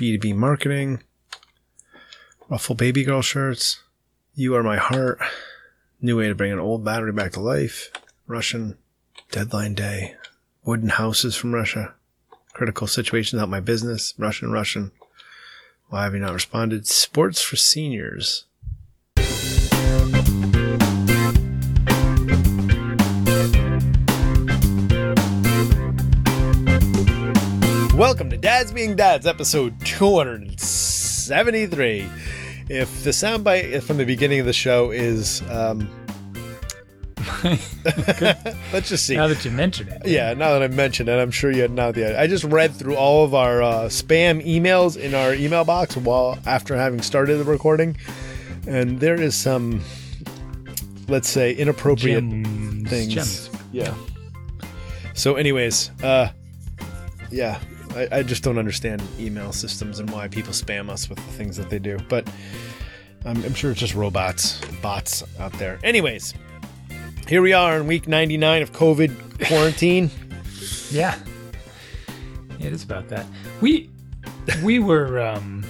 B2B marketing, Ruffle baby girl shirts, You Are My Heart, New Way to Bring an Old Battery Back to Life, Russian, Deadline Day, Wooden Houses from Russia, Critical Situations Out My Business, Russian, Russian. Why have you not responded? Sports for Seniors. Welcome to Dads Being Dads, episode 273. If the soundbite from the beginning of the show is, um, let's just see. Now that you mention it. Yeah, now that I mentioned it, I'm sure you had now the. I just read through all of our uh, spam emails in our email box while after having started the recording, and there is some, let's say, inappropriate Gems. things. Gems. Yeah. So, anyways, uh, yeah, I, I just don't understand email systems and why people spam us with the things that they do. But I'm, I'm sure it's just robots, bots out there. Anyways, here we are in week 99 of COVID quarantine. Yeah. It is about that. We we were um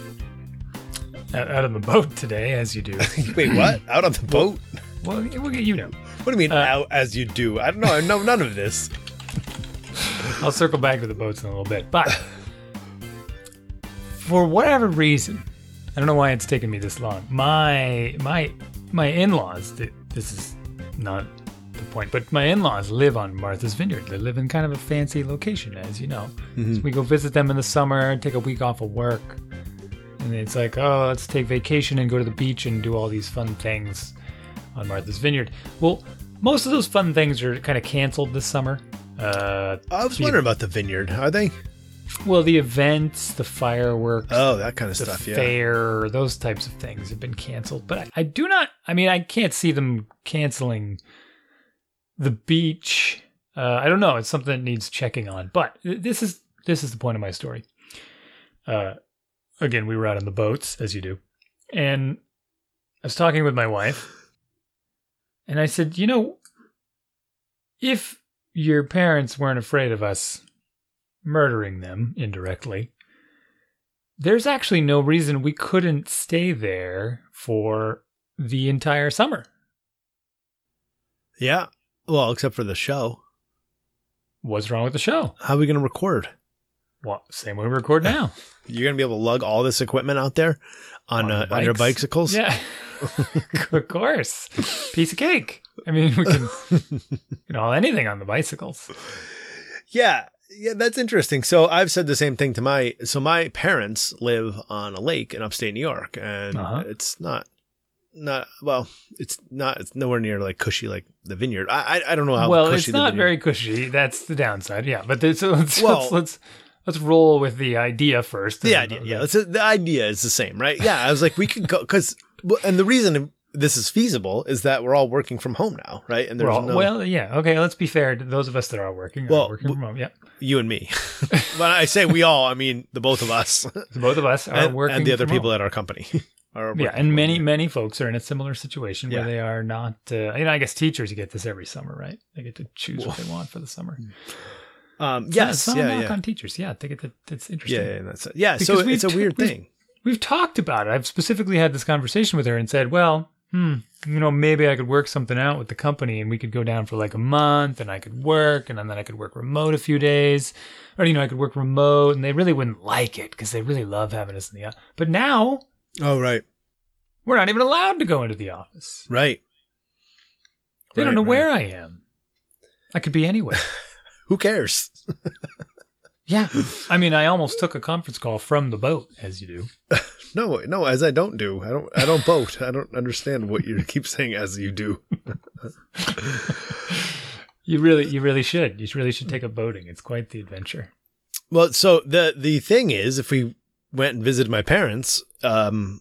out on the boat today, as you do. Wait, what? Out on the boat? well, well, you know. What do you mean, Uh, out as you do? I don't know. I know none of this. I'll circle back to the boats in a little bit. But for whatever reason, I don't know why it's taken me this long. My my my in-laws, this is not the point, but my in-laws live on Martha's Vineyard. They live in kind of a fancy location, as you know. Mm-hmm. So we go visit them in the summer, take a week off of work. And it's like, oh, let's take vacation and go to the beach and do all these fun things on Martha's Vineyard. Well, most of those fun things are kind of canceled this summer. Uh, I was be- wondering about the vineyard. Are they? well, the events, the fireworks, Oh, that kind of the stuff. Yeah. fair, those types of things have been canceled. But I, I do not. I mean, I can't see them canceling the beach. Uh, I don't know. It's something that needs checking on. But this is this is the point of my story. Uh, again, we were out on the boats as you do, and I was talking with my wife, and I said, you know, if your parents weren't afraid of us murdering them indirectly, there's actually no reason we couldn't stay there for the entire summer. Yeah. Well, except for the show. What's wrong with the show? How are we going to record? Well, same way we record now. You're going to be able to lug all this equipment out there on, On uh, on your bicycles? Yeah. of course. Piece of cake. I mean, we can, you know, anything on the bicycles. Yeah. Yeah, that's interesting. So I've said the same thing to my so my parents live on a lake in upstate New York and Uh-huh. it's not not well, it's not it's nowhere near like cushy like the vineyard. I I, don't know how well, cushy it's not very cushy. That's the downside. Yeah, but so let's, Well- let's let's let's roll with the idea first. the idea. Yeah, the idea is the same, right? Yeah, I was like we could go cuz and the reason this is feasible is that we're all working from home now, right? And there's all- no well, yeah. Okay, let's be fair. to Those of us that are working, are working w- from home. Yeah, you and me. when I say we all, I mean the both of us the both of us are and, working, and the other people home. at our company. are Yeah, and many home. many folks are in a similar situation Yeah. where they are not. Uh, you know, I guess teachers get this every summer, right? They get to choose what they want for the summer. um It's yes, yeah, knock yeah. on teachers. Yeah, they get to. It's interesting. Yeah, yeah, that's yeah. so Because we've it's a t- weird we've- thing. We've talked about it. I've specifically had this conversation with her and said, well, hmm, you know, maybe I could work something out with the company and we could go down for like a month and I could work and then I could work remote a few days. Or, you know, I could work remote and they really wouldn't like it because they really love having us in the office. But now Oh, right, we're not even allowed to go into the office. right. They Right, don't know right. where I am. I could be anywhere. Who cares? yeah. I mean, I almost took a conference call from the boat, as you do. No, no. As I don't do. I don't. I don't boat. I don't understand what you keep saying. As you do. You really, you really should. You really should take up boating. It's quite the adventure. Well, so the the thing is, if we went and visited my parents, um,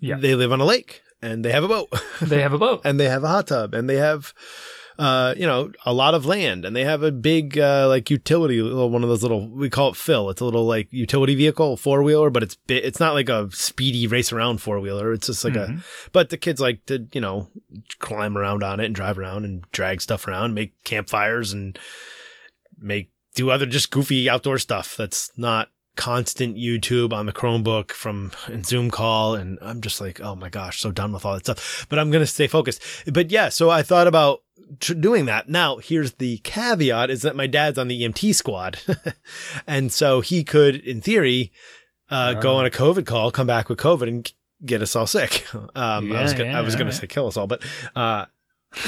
Yeah. they live on a lake and they have a boat They have a boat. and they have a hot tub and they have. Uh, you know, a lot of land, and they have a big, uh, like utility, little one of those little. We call it Phil. It's a little like utility vehicle, four wheeler, but it's bi- it's not like a speedy race around four wheeler. It's just like a Mhm. But the kids like to, you know, climb around on it and drive around and drag stuff around, make campfires and make do other just goofy outdoor stuff that's not constant YouTube on the Chromebook from and Zoom call, and I'm just like, oh my gosh, so done with all that stuff. But I'm gonna stay focused. But yeah, so I thought about tr- doing that. Now, here's the caveat: is that my dad's on the EMT squad, and so he could, in theory, uh, go on a COVID call, come back with COVID, and get us all sick. Um, I was gonna, I yeah, was gonna say kill us all, but uh,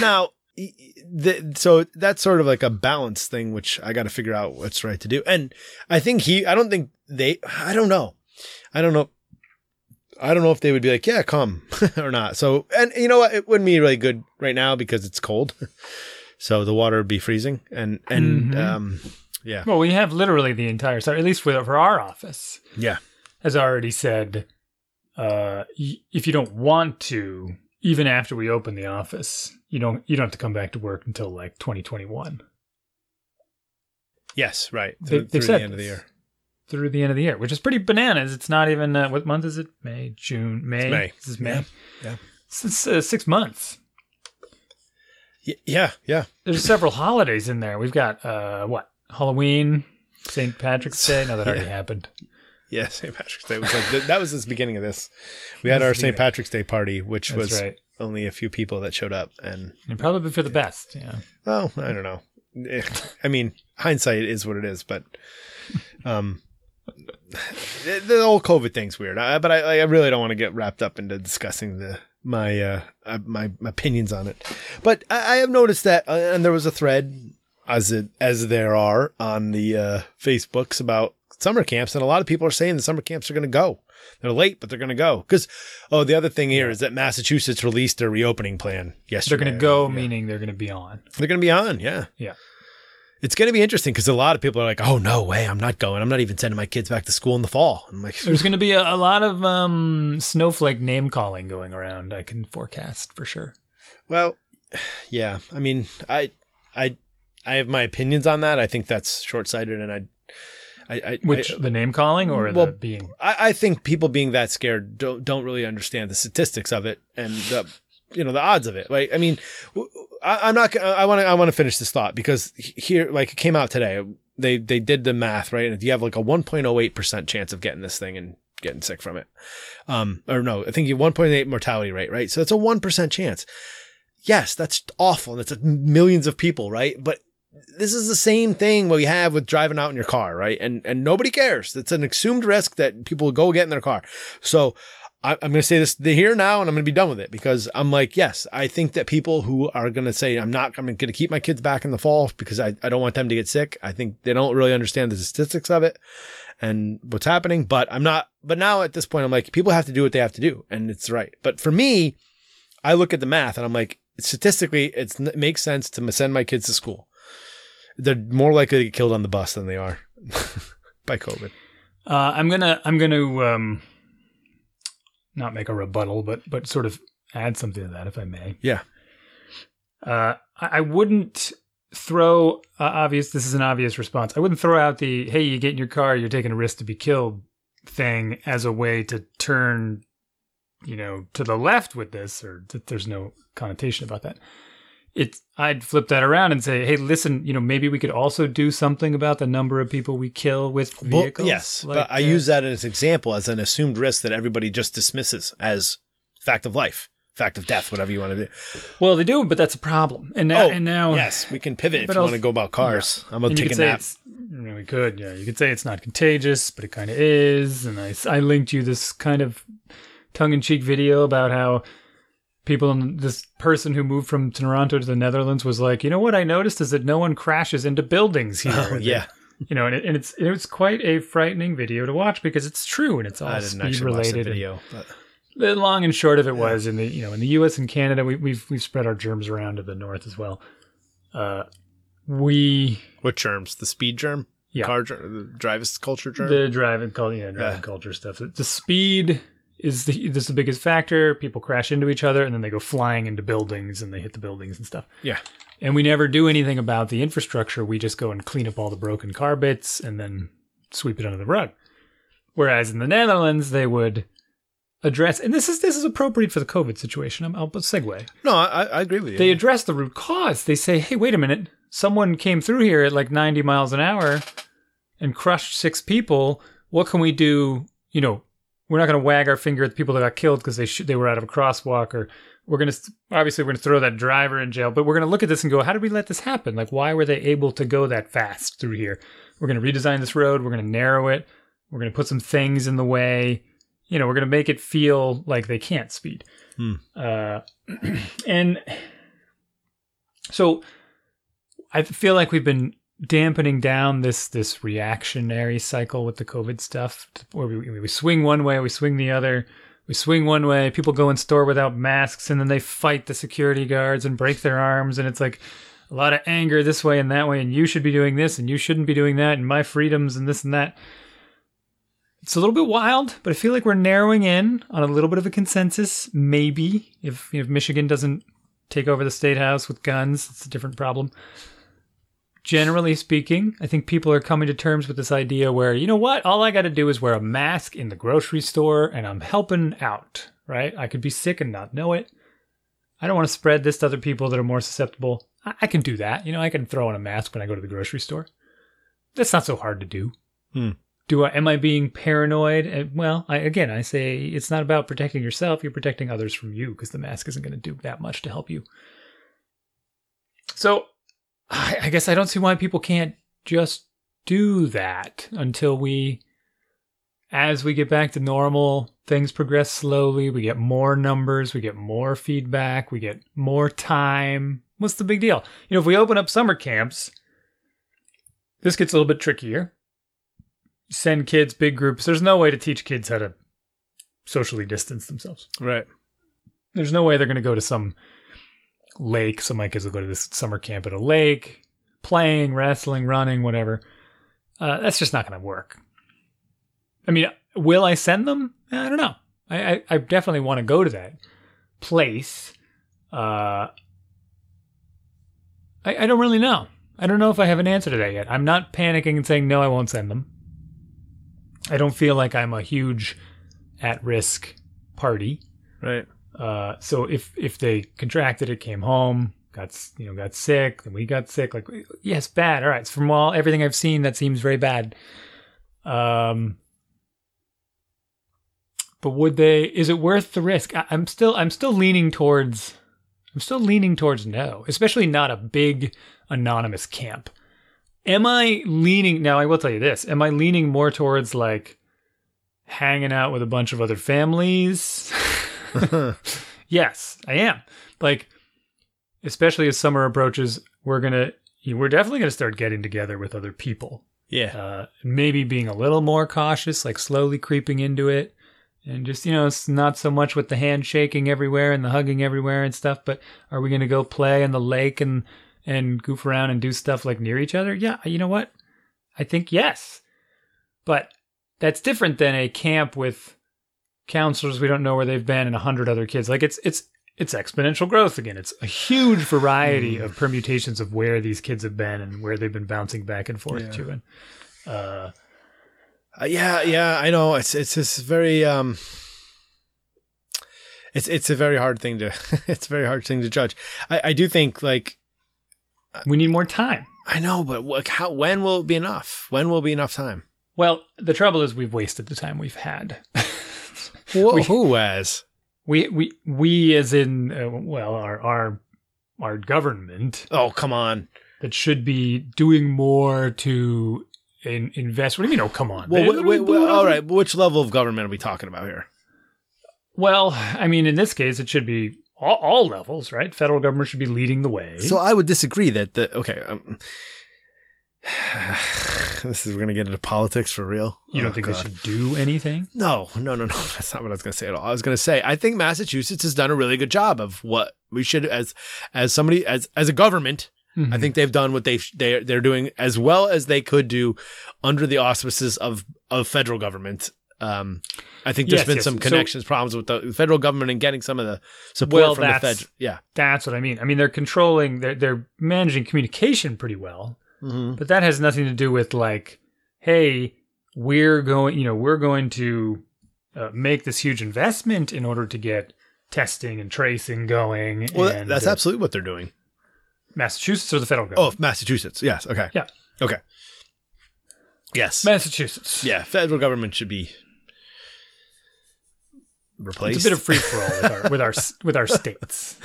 now. The, so that's sort of like a balance thing, which I got to figure out what's right to do. And I think he, I don't think they, I don't know. I don't know. I don't know if they would be like, yeah, come or not. So, and you know what? It wouldn't be really good right now because it's cold. so the water would be freezing and, and, Mhm. um, yeah, Well, we have literally the entire at least for, for our office, yeah, has already said uh, y- if you don't want to, even after we open the office, you don't you don't have to come back to work until like 2021 yes, right. They- Through, through the end of the year. through the end of the year, which is pretty bananas. It's not even uh, what month is it? May, June, May. May. This is May. Yeah. Yeah. It's uh, six months. Y- Yeah, yeah. There's several holidays in there. We've got uh, what Halloween, St. Patrick's Day. No, that already happened. Yeah, St. Patrick's Day was like that was the beginning of this. We had our St. Patrick's Day party, which That's was right. Only a few people that showed up, and And probably for the best. Yeah. well, I don't know. Eh, I mean, hindsight is what it is, but um, the, the whole COVID thing's weird. I, but I, I really don't want to get wrapped up into discussing the my uh uh, my opinions on it. But I, I have noticed that, uh, and there was a thread as it as there are on the uh, Facebooks about summer camps, and a lot of people are saying the summer camps are going to go. They're late, but they're going to go. Because oh, the other thing here is that Massachusetts released their reopening plan yesterday. They're going to go, Yeah. meaning they're going to be on. They're going to be on, yeah. Yeah. It's going to be interesting because a lot of people are like, "Oh no way, I'm not going. I'm not even sending my kids back to school in the fall." I'm like, There's going to be a, a lot of um, snowflake name calling going around. I can forecast for sure. "Well, yeah. I mean, I, I, I have my opinions on that. I think that's short sighted, and I, I, I, Which I, the name calling or Well, the being? I, I think people being that scared don't don't really understand the statistics of it and the you know the odds of it. Like I mean, I, am not. I want to. I want to finish this thought because here, like it came out today. They they did the math right, and if you have like a 1.08 percent chance of getting this thing and getting sick from it, um, or no, I think you 1.8 mortality rate, right? So it's a one percent chance. Yes, that's awful. That's millions of people, right? But this is the same thing what you have with driving out in your car, right? And and nobody cares. It's an assumed risk that people go get in their car. So I, I'm going to say this here now, and I'm going to be done with it because I'm like, yes, I think that people who are going to say I'm not, I'm going to keep my kids back in the fall because I, I don't want them to get sick. I think they don't really understand the statistics of it and what's happening. But I'm not. But now at this point, I'm like, people have to do what they have to do, and it's right. But for me, I look at the math and I'm like, statistically, it makes sense to send my kids to school. They're more likely to get killed on the bus than they are by COVID. Uh, I'm gonna I'm gonna um, not make a rebuttal, but but sort of add something to that, if I may. Yeah. Uh, I, I wouldn't throw uh, obvious. This is an obvious response. I wouldn't throw out the "Hey, you get in your car, you're taking a risk to be killed" thing as a way to turn, you know, to the left with this, or that there's no connotation about that. It's I'd flip that around and say, "Hey, listen, you know, maybe we could also do something about the number of people we kill with Well, vehicles." yes, Like, but I uh, use that as an example as an assumed risk that everybody just dismisses as fact of life, fact of death, whatever you want to do. Well, they do, but that's a problem. And now, Oh, and now, yes, we can pivot if you I'll- want to go about cars. I'm gonna take a nap. it's. I mean, we could, yeah. You could say it's not contagious, but it kind of is. And I, I linked you this kind of tongue-in-cheek video about how people in this person who moved from Toronto to the Netherlands was like, you know what I noticed is that no one crashes into buildings here. Oh yeah, you know, and, it, and it's it's quite a frightening video to watch because it's true and it's all speed actually watch the related. video. But the long and short of it was in the you know in the U.S. and Canada we, we've we've spread our germs around to the north as well. Uh, we what germs? The speed germ, Yeah. car germ, the drivers culture germ. the driving culture, yeah, driving Yeah. culture stuff. The speed is the this the biggest factor. People crash into each other and then they go flying into buildings and they hit the buildings and stuff. yeah, And we never do anything about the infrastructure. We just go and clean up all the broken car bits and then sweep it under the rug. Whereas in the Netherlands, they would address, and this is this is appropriate for the COVID situation. I'm, I'll segue. no, I, I agree with you. They address the root cause. They say, hey, wait a minute. Someone came through here at like 90 miles an hour and crushed six people. what can we do? You know, we're not going to wag our finger at the people that got killed because they sh- they were out of a crosswalk, or we're going to obviously we're going to throw that driver in jail. But we're going to look at this and go, how did we let this happen? Like, why were they able to go that fast through here? We're going to redesign this road. We're going to narrow it. We're going to put some things in the way. You know, we're going to make it feel like they can't speed. Hmm. Uh, and so I feel like we've been dampening down this this reactionary cycle with the COVID stuff, where we, we swing one way, we swing the other. We swing one way, people go in store without masks, and then they fight the security guards and break their arms, and it's like a lot of anger this way and that way, and you should be doing this, and you shouldn't be doing that, and my freedoms and this and that. It's a little bit wild, but I feel like we're narrowing in on a little bit of a consensus. Maybe if if Michigan doesn't take over the state house with guns, it's a different problem generally speaking, I think people are coming to terms with this idea where, you know what, all I got to do is wear a mask in the grocery store and I'm helping out, right? I could be sick and not know it. I don't want to spread this to other people that are more susceptible. I, I can do that. You know, I can throw on a mask when I go to the grocery store. That's not so hard to do. Hmm. Do I, am I being paranoid? Uh, Well, I, again, I say it's not about protecting yourself. You're protecting others from you because the mask isn't going to do that much to help you. So I, I guess I don't see why people can't just do that until we, as we get back to normal, things progress slowly. We get more numbers, we get more feedback, we get more time. What's the big deal? You know, if we open up summer camps, this gets a little bit trickier. Send kids big groups. There's no way to teach kids how to socially distance themselves. Right. There's no way they're going to go to some lake. So my kids will go to this summer camp at a lake, playing, wrestling, running, whatever. Uh, that's just not going to work. I mean, will I send them? I don't know. I, I, I definitely want to go to that place. Uh, I, I don't really know. I don't know if I have an answer to that yet. I'm not panicking and saying, no, I won't send them. I don't feel like I'm a huge at risk party. Right. Uh, so if if they contracted it, came home, got you know got sick, then we got sick. Like yes, bad. All right. So from all everything I've seen, that seems very bad. Um, but would they? Is it worth the risk? I, I'm still I'm still leaning towards I'm still leaning towards no, especially not a big anonymous camp. Am I leaning now? I will tell you this: Am I leaning more towards like hanging out with a bunch of other families? yes, I am. Like, especially as summer approaches, we're gonna we're definitely gonna start getting together with other people. Yeah. Uh, maybe being a little more cautious, like slowly creeping into it, and just you know, it's not so much with the handshaking everywhere and the hugging everywhere and stuff. But are we gonna go play in the lake and and goof around and do stuff like near each other? Yeah, you know what? I think yes, but that's different than a camp with counselors we don't know where they've been and a hundred other kids. Like it's it's it's exponential growth again. It's a huge variety of permutations of where these kids have been and where they've been bouncing back and forth Yeah. to. And uh, Uh, yeah, yeah, I know. It's it's just very um it's it's a very hard thing to it's a very hard thing to judge. I, I do think like we need more time. I know, but what, how when will it be enough? When will be enough time? Well, the trouble is we've wasted the time we've had. Who, We- who has? we we we as in uh, well our our our government Oh, come on. that should be doing more to in, invest. What do you mean? Oh, come on. Well, They- wait, wait, wait, all right. Which level of government are we talking about here? Well, I mean, in this case, it should be all, all levels, right? Federal government should be leading the way. So I would disagree that the okay. Um, this is we're gonna get into politics for real. you don't Oh, think God. they should do anything? No, no, no, no. That's not what I was going to say at all. I was going to say I think Massachusetts has done a really good job of what we should as as somebody as as a government. Mm-hmm. I think they've done what they they they're doing as well as they could do under the auspices of of federal government. Um, I think there's Yes, been yes. some So- connections problems with the federal government and getting some of the support Well, from the Fed. Yeah. That's what I mean. I mean, they're controlling, they're they're managing communication pretty well, Mm-hmm. but that has nothing to do with like, hey, we're going, you know, we're going to uh, make this huge investment in order to get testing and tracing going. Well, and, that's uh, absolutely what they're doing. Massachusetts or the federal government? Oh. Massachusetts. Yes. Okay. Yeah. Okay. Yes. Massachusetts. Yeah, federal government should be replaced. It's a bit of free for all with our with our with our states.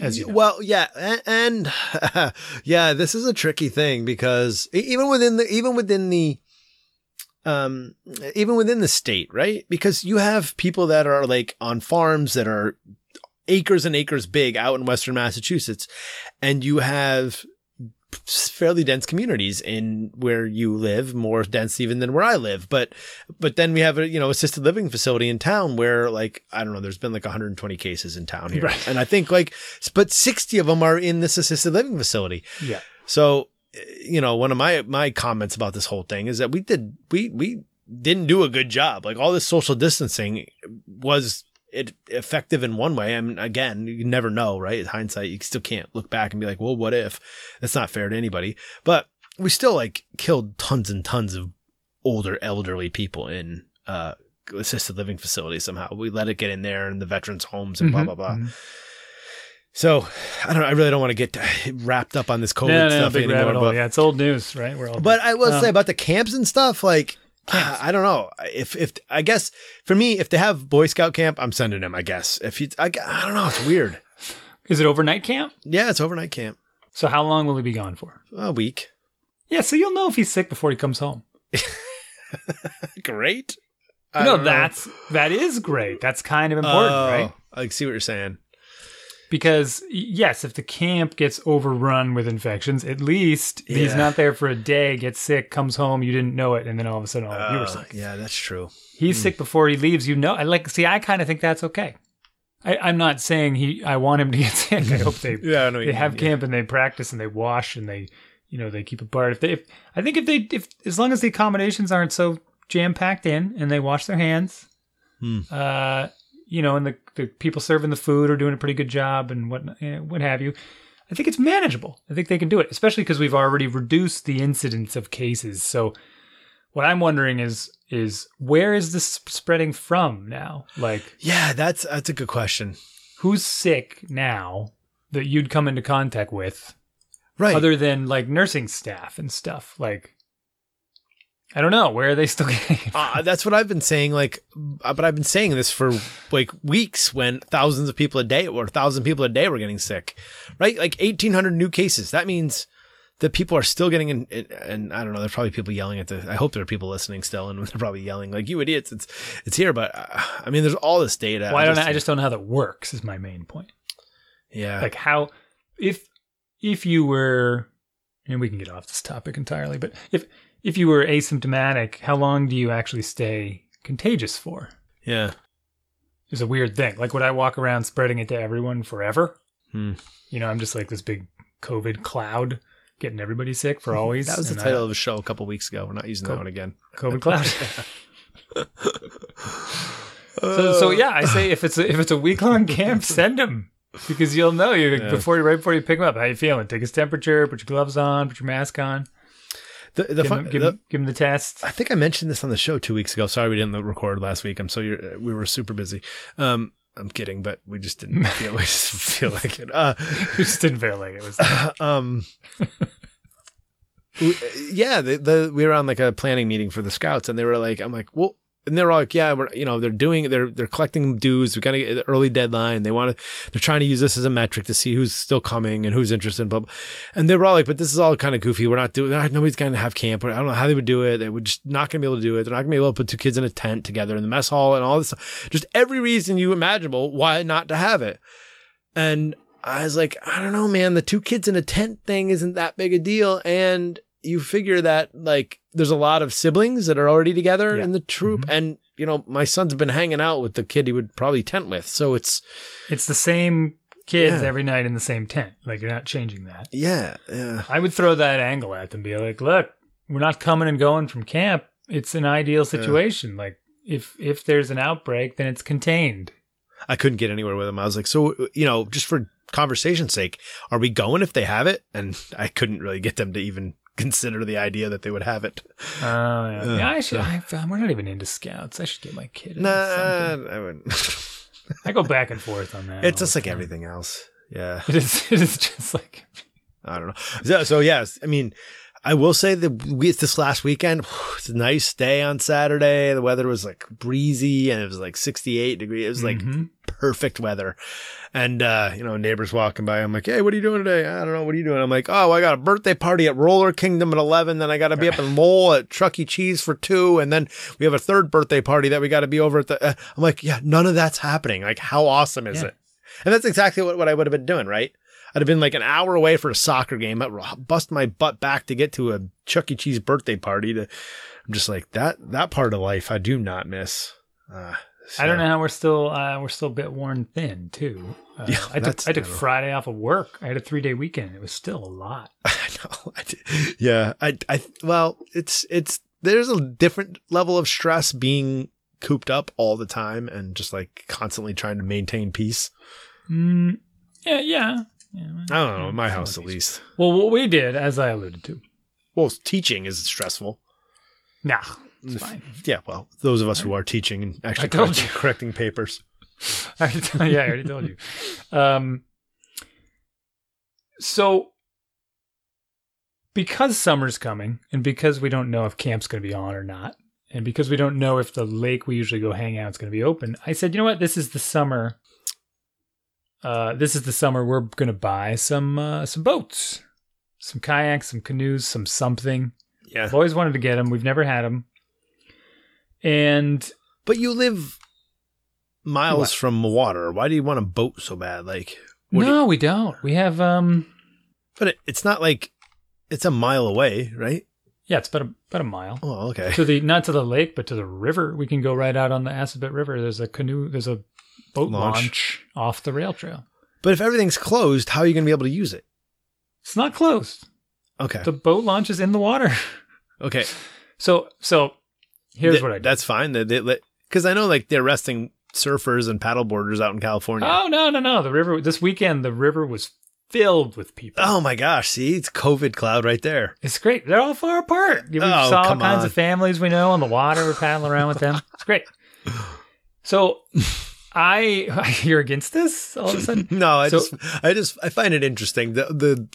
as you know. Well, yeah, and, and yeah, this is a tricky thing because even within the even within the um even within the state, right? Because you have people that are like on farms that are acres and acres big out in western Massachusetts and you have fairly dense communities in where you live, more dense even than where I live. But but then we have a you know assisted living facility in town where like I don't know, there's been like 120 cases in town here, Right. and I think like but 60 of them are in this assisted living facility. Yeah. So eh, you know, one of my my comments about this whole thing is that we did we we didn't do a good job. Like all this social distancing was it effective in one way. I mean, again, you never know, right? In hindsight, you still can't look back and be like, well, what if? That's not fair to anybody. But we still like killed tons and tons of older, elderly people in uh assisted living facilities somehow. We let it get in there and the veterans homes and blah Mhm, blah blah. mhm. So I don't. I really don't want to get wrapped up on this COVID No, no, stuff big anymore. But, Yeah, it's old news, right? We're all but I will Um, say about the camps and stuff, like Camps. I don't know if if I guess for me, if they have Boy Scout camp, I'm sending him. I guess if you, I, I don't know, it's weird. Is it overnight camp? Yeah, it's overnight camp, So how long will he be gone for? a week. Yeah, so you'll know if he's sick before he comes home. Great. I no, don't know. that's that is great. That's kind of important, Oh, right? I see what you're saying. Because yes, if the camp gets overrun with infections, at least he's not there for a day, gets sick, comes home, you didn't know it, and then all of a sudden, oh, you were Uh, sick. yeah, that's true. He's Hmm. sick before he leaves. You know, I like. See, I kind of think that's okay. I, I'm not saying he. I want him to get sick. I hope they Yeah, I know. they you have mean, camp and they practice and they wash and they you know they keep apart if they if, i think if they if as long as the accommodations aren't so jam packed in and they wash their hands Hmm. uh you know and the, the people serving the food are doing a pretty good job and what eh, what have you i think it's manageable i think they can do it especially because we've already reduced the incidence of cases so what i'm wondering is is where is this spreading from now like Yeah, that's that's a good question. who's sick now that you'd come into contact with Right. other than like nursing staff and stuff like i don't know where are they still getting Uh, that's what I've been saying. Like, uh, but I've been saying this for like weeks when thousands of people a day or a thousand people a day were getting sick, right? Like 1,800 new cases. That means that people are still getting in, in- and I don't know. There's probably people yelling at the, I hope there are people listening still and they're probably yelling like, you idiots. It's, it's here. But uh, I mean, there's all this data. why don't I, I just don't know how that works is my main point yeah. like how if if you were and we can get off this topic entirely but if if you were asymptomatic how long do you actually stay contagious for yeah. It's a weird thing like would i walk around spreading it to everyone forever Hmm. you know i'm just like this big covid cloud getting everybody sick for always That was the and I- title of a show a couple weeks ago. We're not using Cool. that one again. COVID cloud. so, so yeah, I say if it's a, if it's a week long camp, send him because you'll know you Yeah. before you right before you pick him up. How you feeling? Take his temperature, put your gloves on, put your mask on, The, the, give, fun, him, give, the- him, give him the test. I think I mentioned this on the show two weeks ago. Sorry we didn't record last week. I'm so you're, we were super busy. Um, I'm kidding, but we just didn't feel we just feel like it. Uh, You just didn't feel like it was. um, we- yeah, the, the we were on like a planning meeting for the scouts, and they were like, I'm like, well. And they're like, yeah, we're, you know, they're doing, they're, they're collecting dues. We're going to get the early deadline. They want to, they're trying to use this as a metric to see who's still coming and who's interested. Blah. And they were all like, but this is all kind of goofy. We're not doing, nobody's going to have camp. I don't know how they would do it. They would just not going to be able to do it. They're not going to be able to put two kids in a tent together in the mess hall and all this. Just every reason you imaginable why not to have it. And I was like, I don't know, man. The two kids in a tent thing isn't that big a deal. And you figure that like there's a lot of siblings that are already together Yeah. in the troop. Mhm. And, you know, my son's been hanging out with the kid he would probably tent with. So it's, It's the same kids Yeah. every night in the same tent. Like you're not changing that. yeah, yeah. I would throw that angle at them. Be like, look, we're not coming and going from camp. It's an ideal situation. Like if if there's an outbreak, then it's contained. I couldn't get anywhere with him. I was like, so, you know, just for conversation's sake, are we going if they have it? And I couldn't really get them to even consider the idea that they would have it. Oh yeah. Yeah, yeah, I should. so- I, we're not even into scouts. I should get my kid. Nah, something. I wouldn't. I go back and forth on that. it's just like time. everything else. Yeah. It is. It is just like I don't know. So, so yes, I mean, I will say that we, this last weekend, it's a nice day on Saturday. The weather was like breezy and it was like 68 degrees. It was like Mhm. Perfect weather. And, uh, you know, neighbors walking by. I'm like, Hey, what are you doing today? I don't know. What are you doing? I'm like, Oh, I got a birthday party at Roller Kingdom at 11. Then I got to be up in Lowell at Chuck E. Cheese for two. And then we have a third birthday party that we got to be over at the, uh, I'm like, yeah, none of that's happening. Like, how awesome is Yeah. it? And that's exactly what, what I would have been doing, right? I'd have been like an hour away for a soccer game. I'd bust my butt back to get to a Chuck E. Cheese birthday party. To, I'm just like that. That part of life I do not miss. Uh, I don't know how we're still uh, we're still a bit worn thin too. Uh, Yeah, I took I took. Friday off of work. I had a three day weekend. It was still a lot. I know. I yeah. I. I. Well, it's it's there's a different level of stress being cooped up all the time and just like constantly trying to maintain peace. Mm, yeah, yeah. yeah. I don't know. In my house, at least. Well, what we did, as I alluded to, Well, teaching is stressful. nah, it's fine. Yeah. Well, those of us who are teaching and actually correcting, correcting papers. I yeah, I already told you. Um, so, because summer's coming, and because we don't know if camp's going to be on or not, and because we don't know if the lake we usually go hang out is going to be open, I said, you know what? This is the summer. Uh, this is the summer we're going to buy some uh, some boats, some kayaks, some canoes, some something. Yeah. I've always wanted to get them. We've never had them, and But you live miles What? from water. Why do you want a boat so bad? Like, no, we don't. We have um. but it, it's not like it's a mile away, right? Yeah, it's about a, about a mile Oh, okay. to the not to the lake, but to the river. We can go right out on the Assabet River. There's a canoe. There's a boat Launch. launch, off the rail trail. But if everything's closed, how are you going to be able to use it? It's not closed. Okay. The boat launch is in the water. Okay. So so here's Th- what I did. That's fine. Because I know like they're arresting surfers and paddleboarders out in California. Oh no no no! The river this weekend the river was filled with people. Oh my gosh! See, it's COVID cloud right there. It's great. They're all far apart. We Oh, saw all kinds on. of families we know on the water. We're paddling around with them. It's great. So I you're against this all of a sudden? No, I So- just, I just, I find it interesting. The the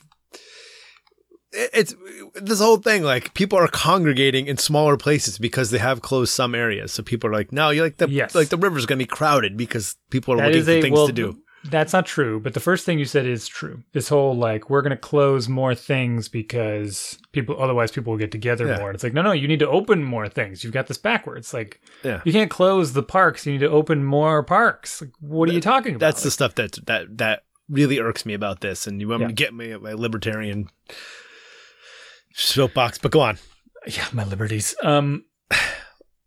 it's this whole thing like people are congregating in smaller places because they have closed some areas. So people are like, no, you like the Yes. like the river's going to be crowded because people are That looking for a things well. to do. That's not true. But the first thing you said is true. This whole like we're going to close more things because people otherwise people will get together Yeah. more. It's like no no you need to open more things. You've got this backwards. Like Yeah. you can't close the parks. You need to open more parks. Like, what are you talking about? That's the stuff that that that really irks me about this. And you want Yeah. to get me at my libertarian soapbox, but go on. yeah my liberties. Um.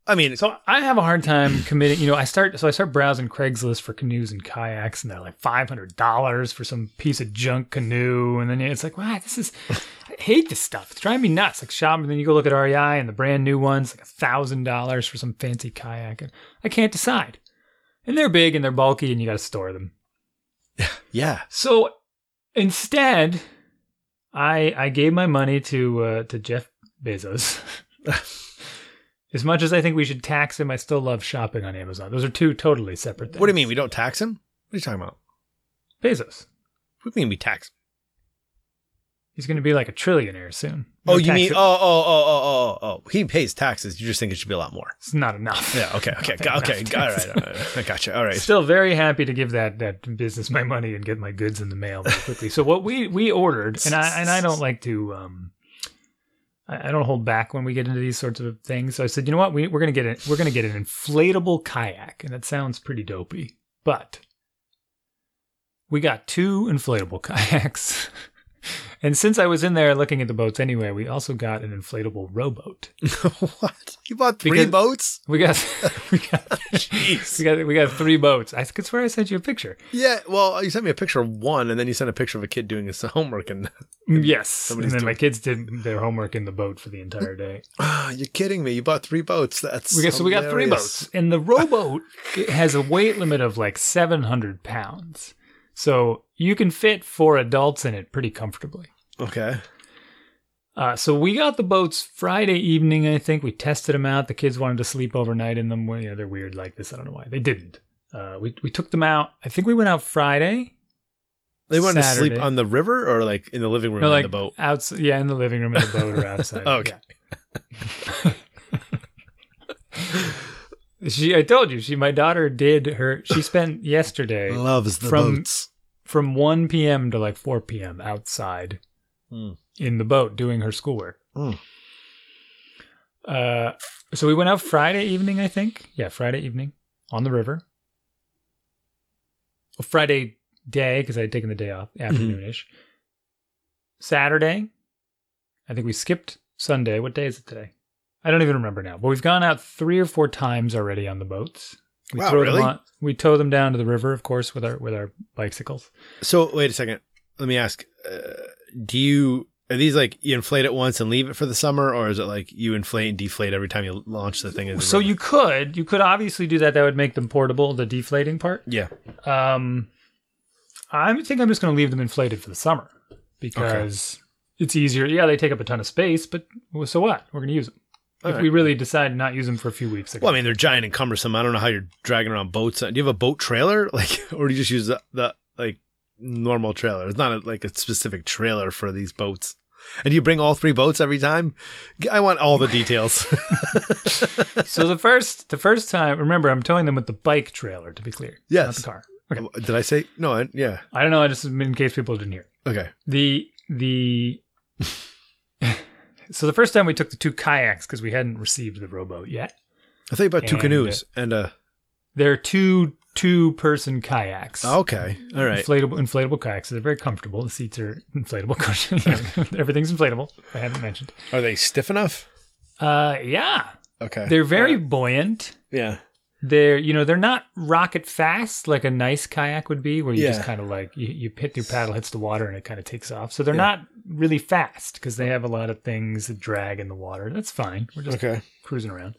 I mean, So I have a hard time committing. You know, I start so I start browsing Craigslist for canoes and kayaks, and they're like five hundred dollars for some piece of junk canoe, and then it's like, wow, this is. I hate this stuff. It's driving me nuts. Like shopping, and then you go look at REI and the brand new ones, like a thousand dollars for some fancy kayak, and I can't decide. And they're big and they're bulky, and you got to store them. yeah. So instead, I I gave my money to uh, to Jeff Bezos. as much as I think we should tax him, I still love shopping on Amazon. Those are two totally separate things. What do you mean we don't tax him? What are you talking about? Bezos? What do you mean we tax? He's going to be like a trillionaire soon. Oh, you mean oh oh oh oh oh oh he pays taxes. You just think it should be a lot more. it's not enough. Yeah. Okay. Okay. Not okay. All right. All right. I got you. All right. Still very happy to give that that business my money and get my goods in the mail very quickly. so what we we ordered, and I and I don't like to um, I, I don't hold back when we get into these sorts of things. So I said, you know what, we we're gonna get it. We're gonna get an inflatable kayak, and that sounds pretty dopey, but we got two inflatable kayaks. And since I was in there looking at the boats anyway, we also got an inflatable rowboat. what? You bought three Because- boats? We got, we got, Jeez. we got, we got three boats. I could swear I sent you a picture. Yeah. Well, you sent me a picture of one, and then you sent a picture of a kid doing his homework, and Yes. And then my kids did their homework in the boat for the entire day. ah, you're kidding me. You bought three boats. That's We got, so we got three boats. And the rowboat has a weight limit of like 700 pounds. So you can fit four adults in it pretty comfortably. Okay. Uh, so we got the boats Friday evening, I think. We tested them out. The kids wanted to sleep overnight in them. Well, know, they're weird like this. I don't know why. They didn't. Uh, we, we took them out. I think we went out Friday. They want to sleep on the river or like in the living room No, on like the boat. outside. Yeah, in the living room, in the boat, or outside. Okay. She, I told you, she, my daughter did her. She spent yesterday Loves the from- boats. from 1 p.m. to like 4 p.m. outside Hmm. in the boat doing her schoolwork. Hmm. Uh, so we went out Friday evening, I think. Yeah, Friday evening on the river. Well, Friday day because I had taken the day off, afternoonish. Saturday, I think we skipped Sunday. What day is it today? I don't even remember now. But we've gone out three or four times already on the boats. We Wow, throw really? them on, we tow them down to the river, of course, with our with our bicycles. So wait a second. Let me ask. Uh, do you are these like you inflate it once and leave it for the summer, or is it like you inflate and deflate every time you launch the thing? So river? you could you could obviously do that. That would make them portable. The deflating part. yeah. Um, I think I'm just going to leave them inflated for the summer because it's easier. Yeah, they take up a ton of space, but so what? We're going to use them. All if right. we really decide to not use them for a few weeks, they're Well, I mean, they're giant and cumbersome. I don't know how you're dragging around boats. Do you have a boat trailer, like, or do you just use the, the like normal trailer? It's not a, like a specific trailer for these boats. And you bring all three boats every time. I want all the details. so the first the first time, remember, I'm towing them with the bike trailer. To be clear, not Yes. the car. Okay. Did I say no? I, yeah. I don't know. I just in case people didn't hear. Okay. The the so the first time we took the two kayaks because we hadn't received the rowboat yet. I think about two And, canoes and uh. They're two two person kayaks. Okay. All right. Inflatable inflatable kayaks. They're very comfortable. The seats are inflatable cushions. Everything's inflatable. I haven't mentioned. Are they stiff enough? Uh yeah. Okay. They're very buoyant. yeah. They're you know, they're not rocket fast like a nice kayak would be, where you just kind of like you, you hit your paddle hits the water and it kind of takes off. So they're Yeah. not really fast because they have a lot of things that drag in the water. That's fine. We're just Okay. cruising around.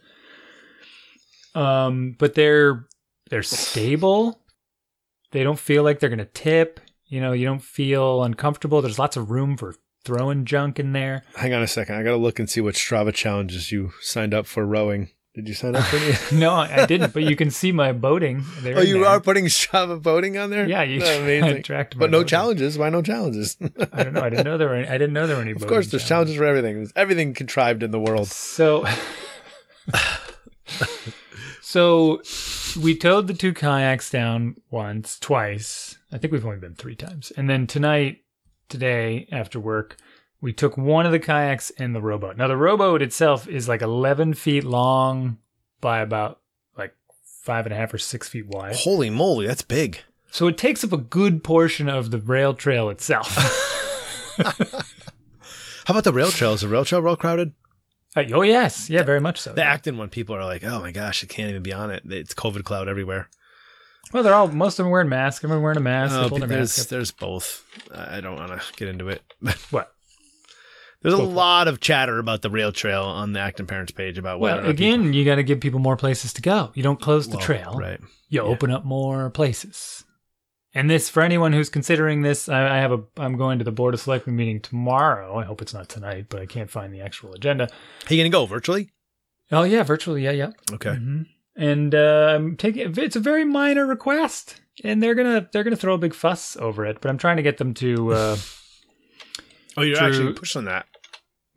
Um, but they're they're stable. They don't feel like they're gonna tip. You know, you don't feel uncomfortable. There's lots of room for throwing junk in there. Hang on a second. I gotta look and see what Strava challenges you signed up for rowing. Did you sign up for any? No, I didn't. But you can see my boating. They're oh, you there. are putting Strava boating on there. Yeah, you amazing. tracked But no boating. challenges. Why no challenges? I don't know. I didn't know there were. Any, I didn't know there were any. of course, there's challenges for everything. There's everything contrived in the world. So, so we towed the two kayaks down once, twice. I think we've only been three times. And then tonight, today after work, we took one of the kayaks and the rowboat. Now the rowboat itself is like 11 feet long by about like five and a half or six feet wide. Holy moly, that's big. So it takes up a good portion of the rail trail itself. How about the rail trail? Is the rail trail real crowded? Uh, oh yes, yeah, very much so. The Acton one, people are like, "Oh my gosh, I can't even be on it. It's COVID cloud everywhere." Well, they're all most of them wearing masks. Everyone wearing a mask. Oh, there's mask there's both. I don't want to get into it. What? There's a it. lot of chatter about the rail trail on the Acton Parents page about Well, not people- again, you got to give people more places to go. You don't close the Well, trail. right? You Yeah. open up more places. And this, for anyone who's considering this, I, I have a. I'm going to the board of selectmen meeting tomorrow. I hope it's not tonight, but I can't find the actual agenda. Are you gonna go virtually? Oh yeah, virtually. Yeah, yeah. Okay. hmm And uh, I'm taking. It's a very minor request, and they're gonna they're gonna throw a big fuss over it. But I'm trying to get them to uh, Oh, you're True. actually pushing that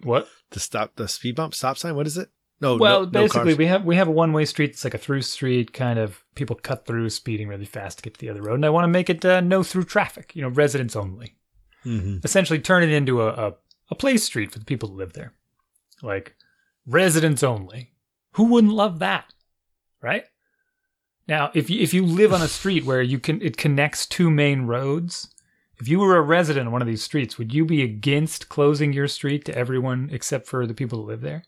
what? to stop the speed bump stop sign. What is it? No. well, no, no basically, cars. we have we have a one way street. It's like a through street, kind of people cut through, speeding really fast to get to the other road. And I want to make it uh, no through traffic. You know, residents only. Mhm. Essentially, turn it into a, a a place street for the people that live there, like residents only. Who wouldn't love that, right? Now, if you if you live on a street where you can it connects two main roads, if you were a resident on one of these streets, would you be against closing your street to everyone except for the people that live there?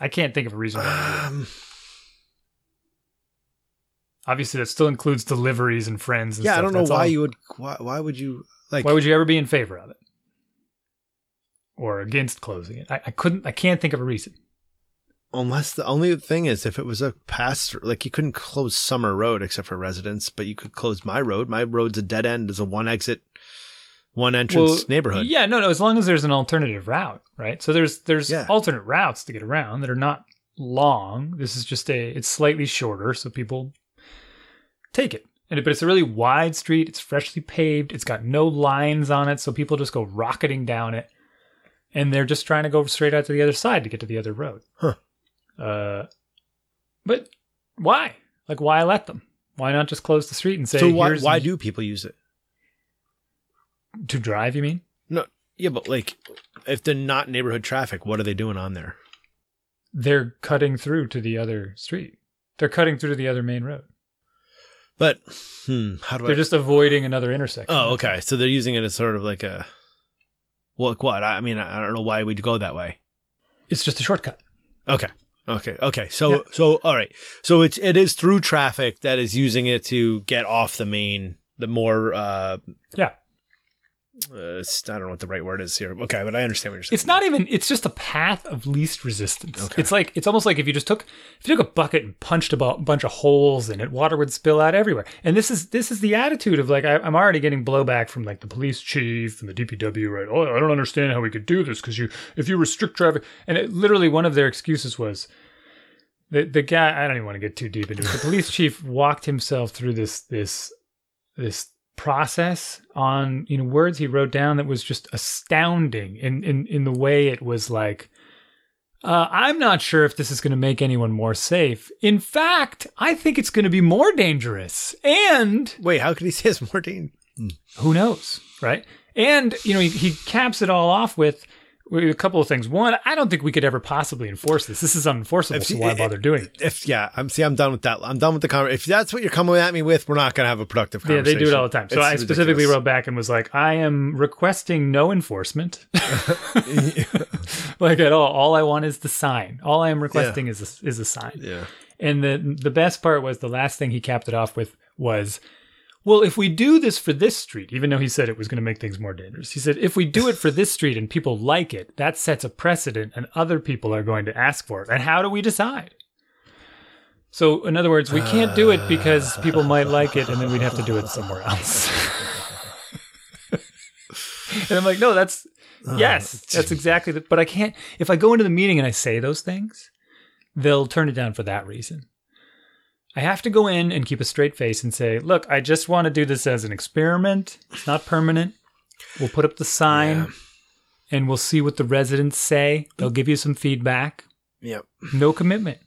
I can't think of a reason why. you would. Um, Obviously, that still includes deliveries and friends. And stuff. yeah, I don't know That's why all- you would. Why, why would you like? Why would you ever be in favor of it, or against closing it? I, I couldn't. I can't think of a reason. unless the only thing is if it was a pass like you couldn't close Summer Road except for residents, but you could close my road. My road's a dead end. There's a one exit, one entrance neighborhood. Yeah, no, no. As long as there's an alternative route, right? So there's there's Yeah. alternate routes to get around that are not long. This is just a. It's slightly shorter, so people take it. And it, but it's a really wide street. It's freshly paved. It's got no lines on it, so people just go rocketing down it, and they're just trying to go straight out to the other side to get to the other road. Huh. Uh, but why? Like, why let them? Why not just close the street and say, so why "Here's why do people use it? To drive?" You mean? No, yeah, but like if they're not neighborhood traffic, what are they doing on there? They're cutting through to the other street. They're cutting through to the other main road. But hmm, how do I They're I? just avoiding another intersection. oh, okay. So they're using it as sort of like a. Well, what? I mean, I don't know why we'd go that way. It's just a shortcut. Okay. Okay. Okay. So Yeah. so all right. So it's it is through traffic that is using it to get off the main the more uh Yeah. Uh, I don't know what the right word is here. Okay, but I understand what you're saying. It's not even. It's just a path of least resistance. Okay. It's like it's almost like if you just took if you took a bucket and punched a bunch of holes in it, water would spill out everywhere. And this is this is the attitude of like I, I'm already getting blowback from like the police chief and the DPW. Right? Oh, I don't understand how we could do this because you if you restrict traffic and it, literally one of their excuses was. The, the guy I don't even want to get too deep into it. The police chief walked himself through this this this process on you know words he wrote down that was just astounding in in in the way it was like uh, I'm not sure if this is going to make anyone more safe. In fact, I think it's going to be more dangerous. And Wait, how could he say it's more dangerous? who knows, right? And you know, he, he caps it all off with, with a couple of things. One, I don't think we could ever possibly enforce this. This is unenforceable. If So why bother doing it? If yeah, I'm see, I'm done with that. I'm done with the conversation. If that's what you're coming at me with, we're not going to have a productive conversation. Yeah, they do it all the time. So It's I specifically wrote back and was like, I am requesting no enforcement, like at all. All I want is the sign. All I am requesting is a, is a sign. Yeah. And the the best part was the last thing he capped it off with was, well, if we do this for this street, even though he said it was going to make things more dangerous, he said if we do it for this street and people like it, that sets a precedent, and other people are going to ask for it. And how do we decide? So, in other words, we can't do it because people might like it, and then we'd have to do it somewhere else. and I'm like, no, that's ah, yes, that's exactly the. But I can't. If I go into the meeting and I say those things, they'll turn it down for that reason. I have to go in and keep a straight face and say, look, I just want to do this as an experiment. It's not permanent. We'll put up the sign Yeah. and we'll see what the residents say. They'll give you some feedback. Yep. No commitment.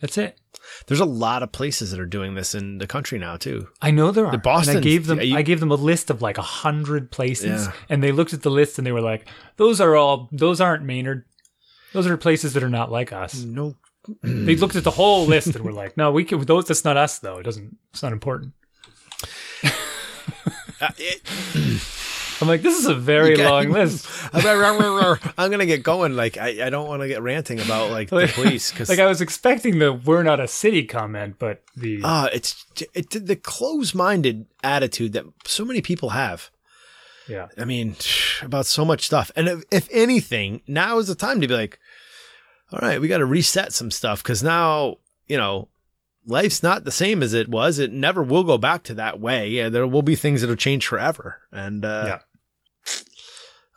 That's it. There's a lot of places that are doing this in the country now too. I know there are. The Boston. I gave them. yeah, you- I gave them a list of like a hundred places, Yeah. and they looked at the list and they were like, "Those are all. Those aren't Maynard. Those are places that are not like us." No. They looked at the whole list and were like, "No, we can. Those. That's not us, though. It doesn't. It's not important." Uh, it- I'm like, this is a very Okay. long list. I'm gonna get going. Like I, I don't want to get ranting about like the police because Like I was expecting the "we're not a city" comment, but the uh, it's it, the close-minded attitude that so many people have. yeah, I mean, about so much stuff. And if, if anything, now is the time to be like, all right, we got to reset some stuff because now, you know, life's not the same as it was. It never will go back to that way. Yeah, there will be things that have changed forever. And uh, Yeah.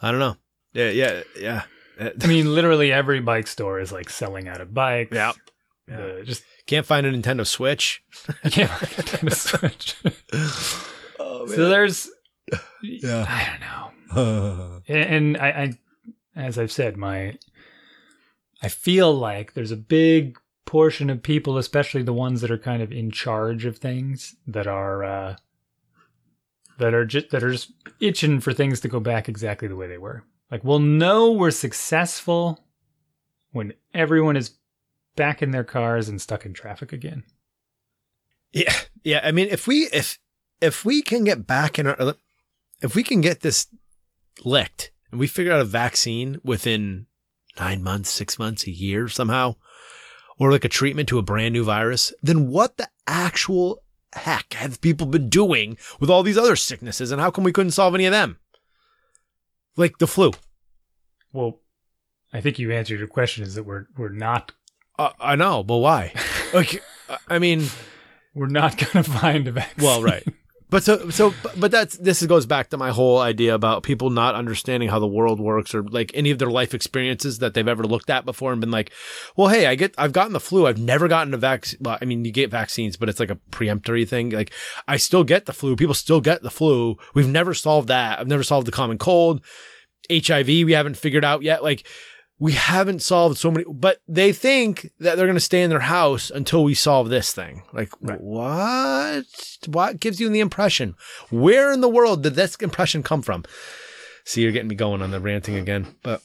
I don't know. Yeah, yeah, yeah. I mean, literally every bike store is like selling out of bikes. Yeah. Uh, just Can't find a Nintendo Switch. can't find Nintendo Switch. Oh, so there's, Yeah. I don't know. and, and I, I, as I've said, my, I feel like there's a big portion of people, especially the ones that are kind of in charge of things, that are uh, that are just that are just itching for things to go back exactly the way they were. Like we'll know we're successful when everyone is back in their cars and stuck in traffic again. Yeah, yeah. I mean, if we if if we can get back in our if we can get this licked and we figure out a vaccine within nine months, six months, a year somehow, or like a treatment to a brand new virus, then what the actual heck have people been doing with all these other sicknesses, and how come we couldn't solve any of them? Like the flu. Well, I think you answered your question is that we're we're not Uh, I know, but why? like, I mean, we're not going to find a vaccine. well, right. But so so but- that's this goes back to my whole idea about people not understanding how the world works or like any of their life experiences that they've ever looked at before and been like, well, hey, I get I've gotten the flu. I've never gotten a vaccine. Well, I mean, you get vaccines, but it's like a preemptory thing. Like I still get the flu. People still get the flu. We've never solved that. I've never solved the common cold. HIV we haven't figured out yet. Like we haven't solved so many, but they think that they're going to stay in their house until we solve this thing. Like, what? What gives you the impression? Where in the world did this impression come from? See, you're getting me going on the ranting again, but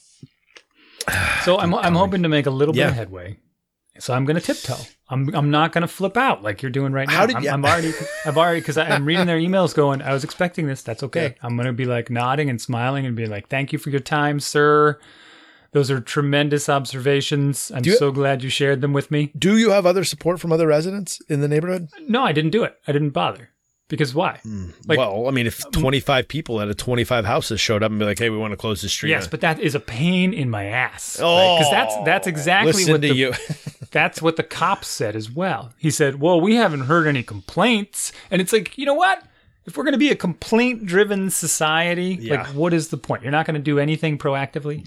So I'm I'm hoping to make a little bit Yeah. of headway. So I'm going to tiptoe. I'm I'm not going to flip out like you're doing right now. How did I'm, you- I'm already I've already because I'm reading their emails going. I was expecting this. That's okay. I'm going to be like nodding and smiling and be like, "Thank you for your time, sir." Those are tremendous observations. I'm you- so glad you shared them with me. do you have other support from other residents in the neighborhood? No, I didn't do it. I didn't bother. Because why? Hmm. Like- well, I mean, if um, 25 people out of 25 houses showed up and be like, hey, we want to close the street. Yes, but that is a pain in my ass. Oh, Because that's that's exactly listen what to the, you. that's what the cops said as well. He said, "Well, we haven't heard any complaints," and it's like, you know what? If we're going to be a complaint-driven society, Yeah. like, what is the point? You're not going to do anything proactively.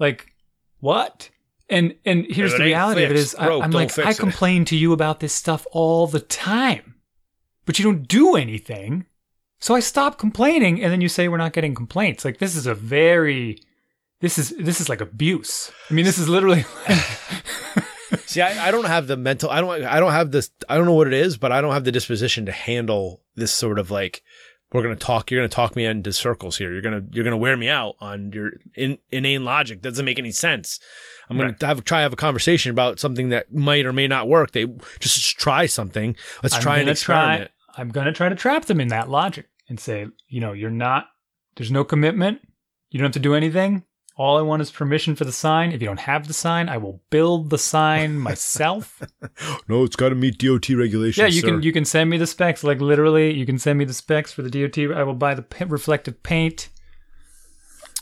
Like, what? And and here's the reality of it fixed, is, I, broke, I'm like, I it. complain to you about this stuff all the time, but you don't do anything. So I stop complaining, and then you say we're not getting complaints. Like this is a very this is this is like abuse. I mean, this is literally See, I, I don't have the mental. I don't. I don't have this. I don't know what it is, but I don't have the disposition to handle this sort of like. We're gonna talk. You're gonna talk me into circles here. You're gonna you're gonna wear me out on your in, inane logic. that Doesn't make any sense. I'm gonna Right. have try to have a conversation about something that might or may not work. They just, just try something. Let's I'm try an experiment. Try, I'm going to try to trap them in that logic and say, you know, you're not. There's no commitment. You don't have to do anything. All I want is permission for the sign. If you don't have the sign, I will build the sign myself. No, it's got to meet DOT regulations. yeah, you sir. can you can send me the specs. Like literally, you can send me the specs for the DOT. I will buy the pa- reflective paint.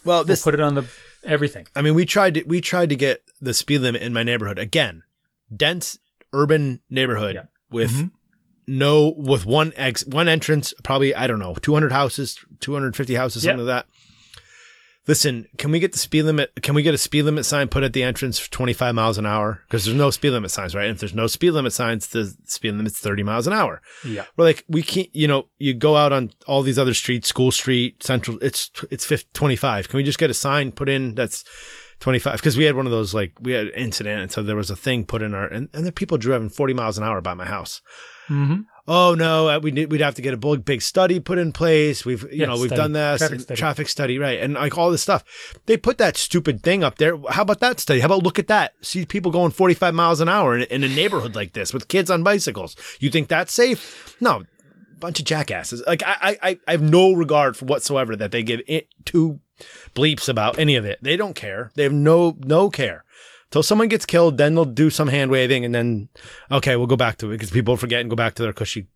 well, We'll this put it on the everything. I mean, we tried to we tried to get the speed limit in my neighborhood again, dense urban neighborhood Yeah. with Mhm. no with one ex one entrance, probably I don't know, two hundred houses, two hundred fifty houses, something like that. Listen, can we get the speed limit? Can we get a speed limit sign put at the entrance for twenty five miles an hour? Because there's no speed limit signs, right? And if there's no speed limit signs, the speed limit's thirty miles an hour. Yeah. We're like, we can't, you know, you go out on all these other streets, School Street, Central, it's, it's 50, 25. Can we just get a sign put in that's 25? Cause we had one of those, like, we had an incident. And so there was a thing put in our, and, and the people driving 40 miles an hour by my house. Mm-hmm. Oh no, uh, we we'd have to get a big, big study put in place. We've, you Yeah, know, we've study. done this Traffic study. traffic study, right? And like all this stuff. They put that stupid thing up there. How about that study? How about look at that? See people going 45 miles an hour in, in a neighborhood like this with kids on bicycles. You think that's safe? No, bunch of jackasses. Like I, I, I have no regard for whatsoever that they give it two bleeps about any of it. They don't care. They have no, no care. Till someone gets killed, then they'll do some hand waving, and then okay, we'll go back to it because people forget and go back to their cushy.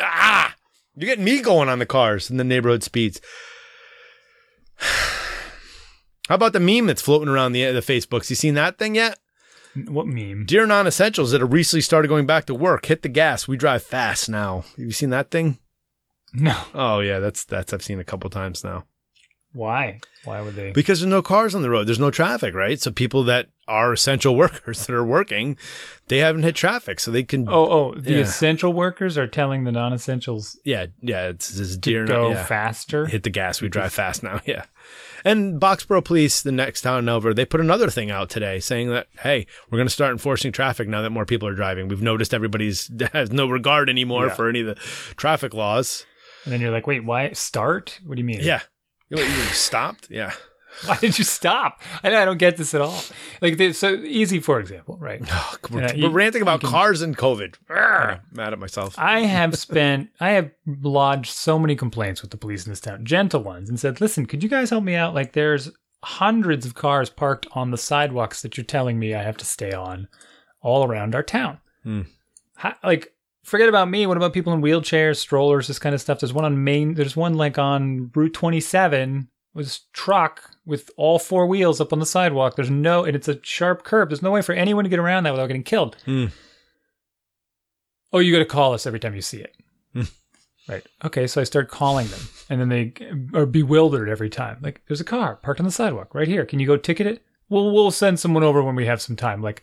Ah, you're getting me going on the cars and the neighborhood speeds. How about the meme that's floating around the the Facebooks? You seen that thing yet? What meme? Dear non-essentials that have recently started going back to work, hit the gas. We drive fast now. Have you seen that thing? No. Oh yeah, that's that's I've seen a couple times now. Why? Why would they? Because there's no cars on the road. There's no traffic, right? So people that are essential workers that are working, they haven't hit traffic, so they can. Oh, oh, the Yeah. essential workers are telling the non-essentials yeah, yeah. It's, it's to dear. go yeah. faster. hit the gas. We drive fast now. Yeah. And Boxborough Police, the next town over, they put another thing out today saying that, hey, we're going to start enforcing traffic now that more people are driving. We've noticed everybody's has no regard anymore Yeah. for any of the traffic laws. And then you're like, wait, why start? What do you mean? Yeah. You, know, you stopped? Yeah. Why did you stop? I, I don't get this at all. Like, they- so easy, for example, right? Oh, we're, Yeah, we're ranting about can- cars and COVID. Arrgh, mad at myself. I have spent, I have lodged so many complaints with the police in this town, gentle ones, and said, listen, could you guys help me out? Like, there's hundreds of cars parked on the sidewalks that you're telling me I have to stay on all around our town. Hmm. How, like, forget about me. What about people in wheelchairs, strollers, this kind of stuff? There's one on Main, there's one like on Route 27 was truck with all four wheels up on the sidewalk. There's no, and it's a sharp curb. There's no way for anyone to get around that without getting killed. Hmm. Oh, you got to call us every time you see it. Right. Okay. So I start calling them, and then they are bewildered every time. Like, there's a car parked on the sidewalk right here. Can you go ticket it? Well, we'll send someone over when we have some time. Like,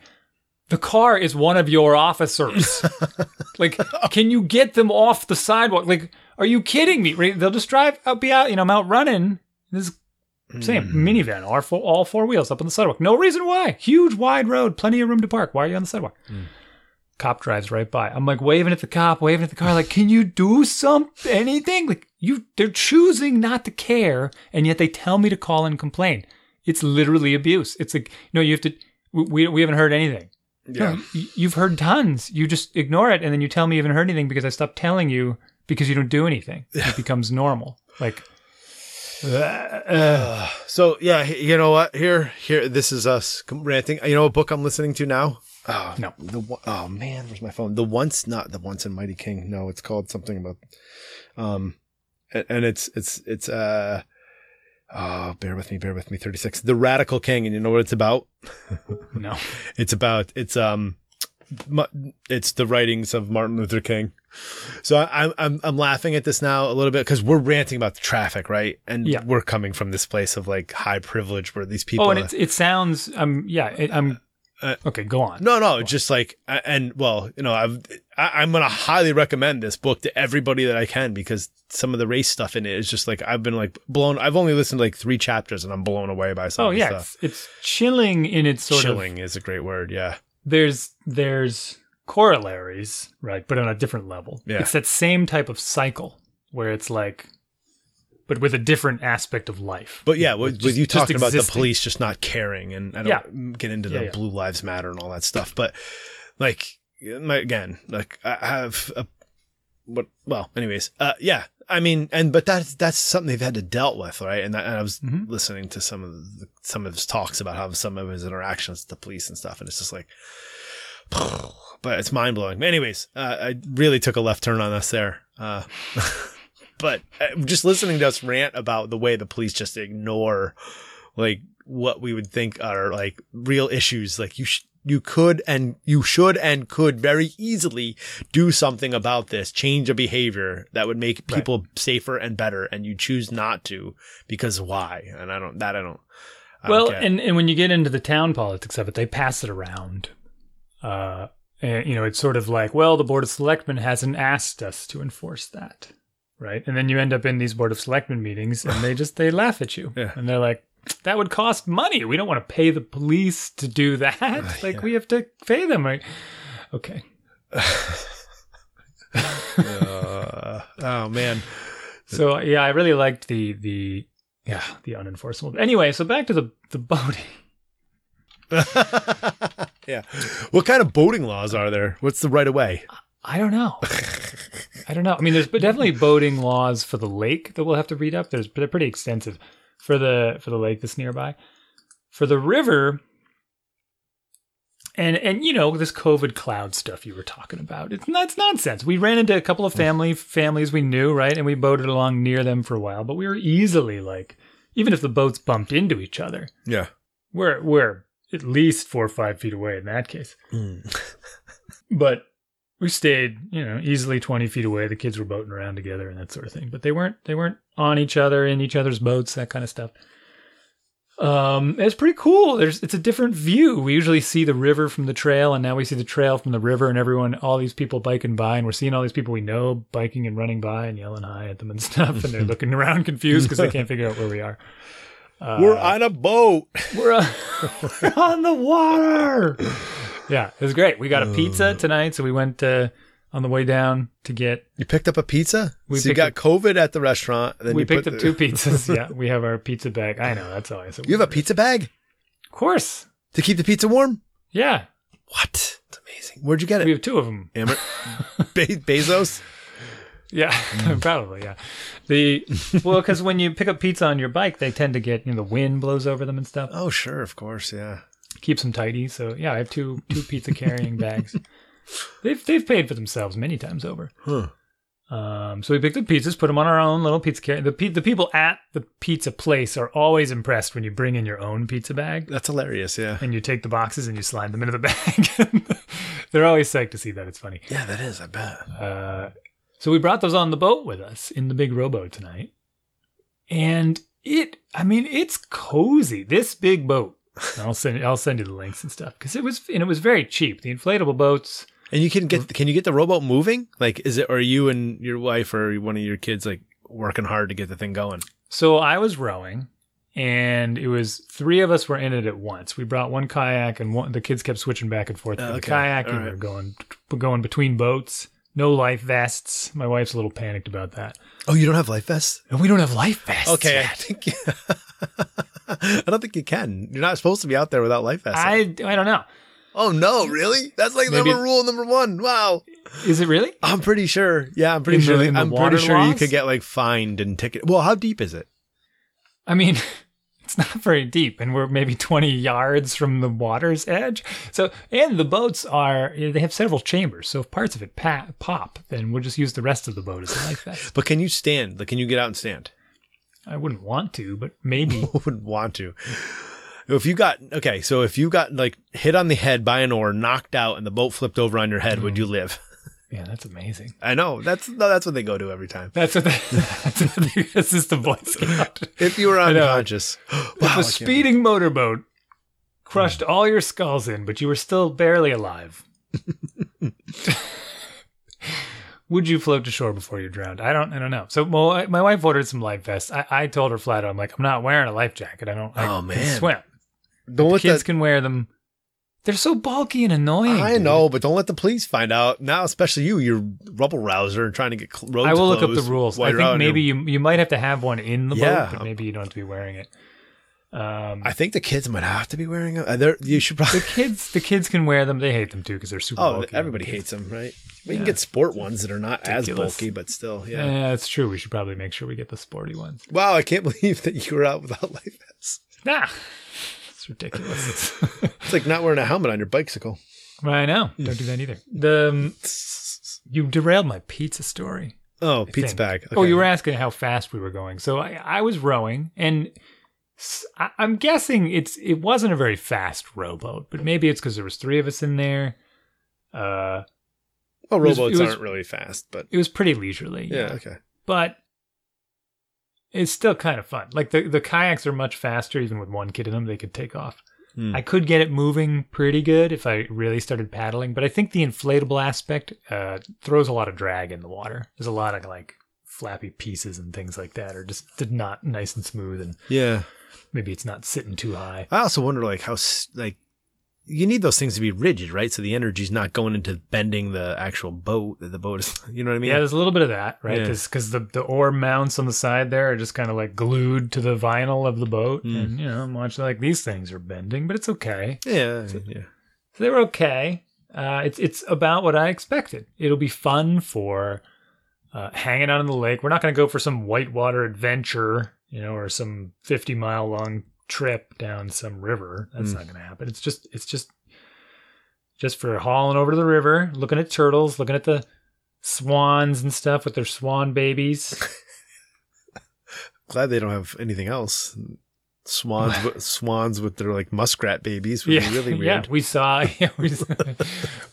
the car is one of your officers. like, can you get them off the sidewalk? Like, are you kidding me? They'll just drive out, be out, you know, I'm out running. This same hmm. minivan, all four, all four wheels up on the sidewalk. No reason why. Huge, wide road, plenty of room to park. Why are you on the sidewalk? Hmm. Cop drives right by. I'm like waving at the cop, waving at the car, like, can you do something, anything? Like you, they're choosing not to care, and yet they tell me to call and complain. It's literally abuse. It's like, no, you have to. We we haven't heard anything. Yeah. No, y- you've heard tons. You just ignore it, and then you tell me you haven't heard anything because I stopped telling you because you don't do anything. It becomes normal. Like, uh, So yeah, you know what? Here, here, this is us ranting. You know what book I'm listening to now? Oh No. the oh man, where's my phone? The once, not the once and mighty king. No, it's called something about, um, and, and it's it's it's uh, oh, bear with me, bear with me. Thirty six, the radical king, and you know what it's about? no. It's about it's um, it's the writings of Martin Luther King. So I, I'm I'm I'm laughing at this now a little bit because we're ranting about the traffic, right? And Yeah. we're coming from this place of like high privilege where these people. Oh, and it's, it sounds. Um. Yeah. It, I'm. Uh, Okay. Go on. no, no, just like and well, you know, I've I, I'm gonna highly recommend this book to everybody that I can because some of the race stuff in it is just like I've been like blown. I've only listened to like three chapters and I'm blown away by some Oh yeah. stuff. It's, it's chilling in its sort of. Chilling is a great word. Yeah, there's there's corollaries, right? But on a different level. Yeah. It's that same type of cycle where it's like, but with a different aspect of life. but yeah, with, Just- with you talking about the police just not caring, and I don't get into the Yeah, yeah. Blue Lives Matter and all that stuff, but like my, again, like I have a what? Well, anyways, uh, yeah. I mean, and but that's that's something they've had to dealt with, right? And, that, and I was Mhm. listening to some of the, some of his talks about how some of his interactions with the police and stuff, and it's just like, but it's mind blowing. Anyways, uh, I really took a left turn on us there. Uh, but uh, just listening to us rant about the way the police just ignore like what we would think are like real issues, like you. Sh- you could and you should and could very easily do something about this, change a behavior that would make Right. people safer and better, and you choose not to because why? And I don't that I don't. I don't well, and and when you get into the town politics of it, they pass it around. Uh, and you know, it's sort of like, well, the board of selectmen hasn't asked us to enforce that, right? And then you end up in these board of selectmen meetings, and they just they laugh at you, Yeah. and they're like. That would cost money. We don't want to pay the police to do that. Like yeah. we have to pay them. Right? Okay. Uh, oh man, So yeah, I really liked the the yeah the unenforceable. Anyway, so back to the the boating. yeah. What kind of boating laws are there? What's the right of way? I don't know. I don't know. I mean, there's definitely boating laws for the lake that we'll have to read up. There's they're pretty extensive for the for the lake that's nearby. For the river, and and you know this COVID cloud stuff you were talking about. It's that's nonsense. We ran into a couple of family families we knew, right, and we boated along near them for a while. But we were easily like, even if the boats bumped into each other, Yeah. we're we're at least four or five feet away in that case. Hmm. But we stayed, you know, easily twenty feet away. The kids were boating around together and that sort of thing. But they weren't they weren't on each other in each other's boats, that kind of stuff. Um, it's pretty cool. There's it's a different view. We usually see the river from the trail, and now we see the trail from the river, and everyone, all these people biking by, and we're seeing all these people we know biking and running by and yelling hi at them and stuff, and they're looking around confused because they can't figure out where we are. Uh, We're on a boat. we're we're on the water. Yeah, it was great. We got a pizza tonight, so we went uh, on the way down to get. You picked up a pizza? We so you picked got up- COVID at the restaurant. Then we you picked put up the- two pizzas. Yeah, we have our pizza bag. I know that's said. You have a pizza bag Of course. to keep the pizza warm? Yeah, What? It's amazing. Where'd you get it? we it? have two of them. Amer- Be- Bezos? Yeah, probably. Yeah. The well, because when you pick up pizza on your bike, they tend to get you know the wind blows over them and stuff. Oh, sure. Of course. Yeah. Keeps them tidy. So yeah, I have two two pizza carrying bags. They've they've paid for themselves many times over. Huh. Um, so we picked up pizzas, put them on our own little pizza carrier. The pe- the people at the pizza place are always impressed when you bring in your own pizza bag That's hilarious. Yeah. and you take the boxes and you slide them into the bag. They're always psyched to see that. It's funny. Yeah, that is. I bet. Uh, So we brought those on the boat with us in the big rowboat tonight. And it, I mean, it's cozy. This big boat. I'll send I'll send you the links and stuff because it was and it was very cheap. The inflatable boats. And you can get can you get the rowboat moving? Like, is it are you and your wife or one of your kids like working hard to get the thing going? So I was rowing, and it was three of us were in it at once. We brought one kayak, and one, the kids kept switching back and forth. Oh, with the okay. kayak, All and we right. were going going between boats. No life vests. My wife's a little panicked about that. Oh, you don't have life vests? And we don't have life vests. Okay, I yet. think I don't think you can. You're not supposed to be out there without life vests. I I don't know. oh no, really? That's like Maybe- number rule number one. Wow. Is it really? I'm pretty sure. Yeah, I'm pretty In sure. the I'm pretty sure you could get like fined and ticket. Well, how deep is it? I mean, it's not very deep, and we're maybe 20 yards from the water's edge. So, and the boats are, you know, they have several chambers. So if parts of it pa- pop, then we'll just use the rest of the boat as a life vest. But can you stand? Like, can you get out and stand? I wouldn't want to, but maybe. Wouldn't want to. If you got okay, so if you got like hit on the head by an oar, knocked out, and the boat flipped over on your head, would mm. you live? yeah, that's amazing. I know that's no, that's what they go to every time. That's what the, that's what the, this is the Boy Scout. If you were unconscious, wow, If a speeding motorboat crushed mm. all your skulls in, but you were still barely alive. Would you float to shore before you're drowned? I don't. I don't know. So, well, I- my wife ordered some life vests. I, I told her flat out, I'm like, I'm not wearing a life jacket. I don't. I Oh, can man. swim. don't let Kids the, can wear them. They're so bulky and annoying. I dude. know, but don't let the police find out. Now, especially you, you're rubble rouser and trying to get cl- roads I will look up the rules. I think maybe your- you you might have to have one in the Yeah. boat, but maybe you don't have to be wearing it. Um, I think the kids might have to be wearing them. Uh, You should probably. the kids the kids can wear them. They hate them too because they're super. Oh, bulky. everybody Kids- hates them, right? We Yeah. can get sport ones that are not Ridiculous. as bulky, but still, yeah. Yeah, it's true. We should probably make sure we get the sporty ones. Wow, I can't believe that you were out without life vests. Nah, it's ridiculous. It's like not wearing a helmet on your bicycle. I know. Don't do that either. The um, you derailed my pizza story. Oh, I pizza think. bag. Oh, you were asking how fast we were going. So I, I was rowing, and s- I, am guessing it's it wasn't a very fast rowboat, but maybe it's because there was three of us in there. Uh, Oh, was- rowboats it was- aren't really fast, but it was pretty leisurely. yeah, okay. but it's still kind of fun. Like the the kayaks are much faster, even with one kid in them. They could take off. Hmm. I could get it moving pretty good if I really started paddling, but I think the inflatable aspect uh, throws a lot of drag in the water. There's a lot of like flappy pieces and things like that, or just did not nice and smooth, and Yeah. Maybe it's not sitting too high. I also wonder, like, how like you need those things to be rigid, right? So the energy's not going into bending the actual boat. That the boat is, you know what I mean? Yeah, there's a little bit of that, right? Yeah. Because the, the oar mounts on the side there are just kind of like glued to the vinyl of the boat. Mm. And, you know, much like these things are bending, but it's okay. yeah, yeah. So they were okay. Uh, it's it's about what I expected. It'll be fun for uh, hanging out on the lake. We're not going to go for some whitewater adventure, you know, or some fifty mile long trip down some river. That's Mm. not going to happen. It's just it's just just for hauling over to the river, looking at turtles, looking at the swans and stuff with their swan babies. Glad they don't have anything else. Swans, with, swans with their like muskrat babies would be really weird. yeah, we saw yeah, we, saw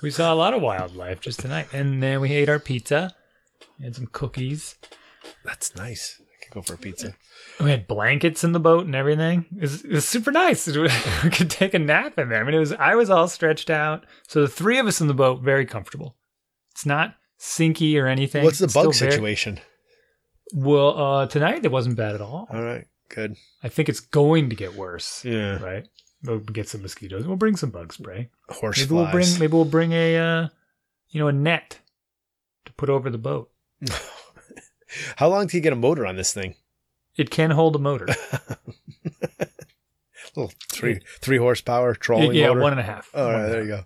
we saw a lot of wildlife just tonight, and then we ate our pizza, had some cookies. That's nice. I could go for a pizza. We had blankets in the boat and everything. It was, it was super nice. we could take a nap in there. I mean, it was I was all stretched out. So the three of us in the boat, very comfortable. It's not sinky or anything. What's the It's bug still very- situation? well, uh, tonight it wasn't bad at all. All right, good. I think it's going to get worse. Yeah, Right. We'll get some mosquitoes. We'll bring some bug spray. horse Maybe we'll bring maybe we'll bring a uh, you know a net to put over the boat. How long do you get a motor on this thing? It can hold a motor. little three three horsepower trolling yeah, motor. one and a half. All right, there you go.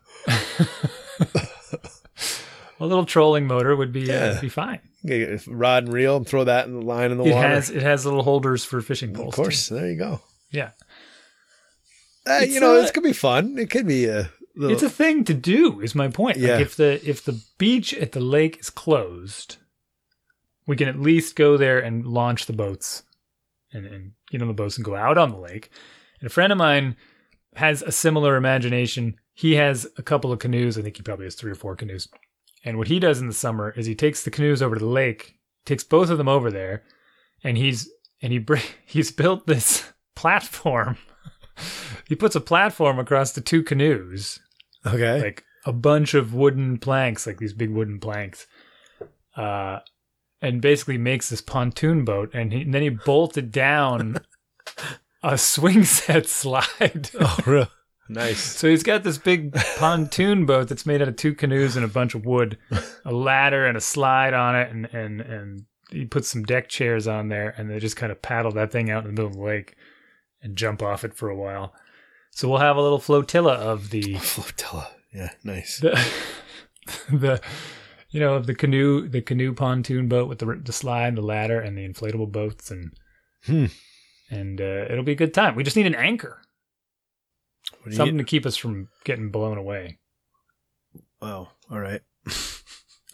A little trolling motor would be Yeah. uh, be fine. Rod and reel and throw that in the line in the It water. has it has little holders for fishing poles. of too. course, there you go. Yeah. Uh, you know, a- this could be fun. It could be a little. It's a thing to do, is my point. Yeah. Like if the if the beach at the lake is closed, we can at least go there and launch the boats and, and get on the boats and go out on the lake. And a friend of mine has a similar imagination. He has a couple of canoes. I think he probably has three or four canoes. And what he does in the summer is he takes the canoes over to the lake, takes both of them over there, and he's and he br- he's built this platform. he puts a platform across the two canoes, Okay. like a bunch of wooden planks, like these big wooden planks, uh, and basically makes this pontoon boat. And, he, and then he bolted down a swing set slide. oh, real. Nice. So he's got this big pontoon boat that's made out of two canoes and a bunch of wood, a ladder and a slide on it, and and and he puts some deck chairs on there, and they just kind of paddle that thing out in the middle of the lake and jump off it for a while. So we'll have a little flotilla of the Flotilla. Yeah, nice. the, the you know of the canoe the canoe pontoon boat with the the slide, the ladder, and the inflatable boats, and Hmm. and uh, it'll be a good time. We just need an anchor, What do you something to keep us from getting blown away. Oh, all right. I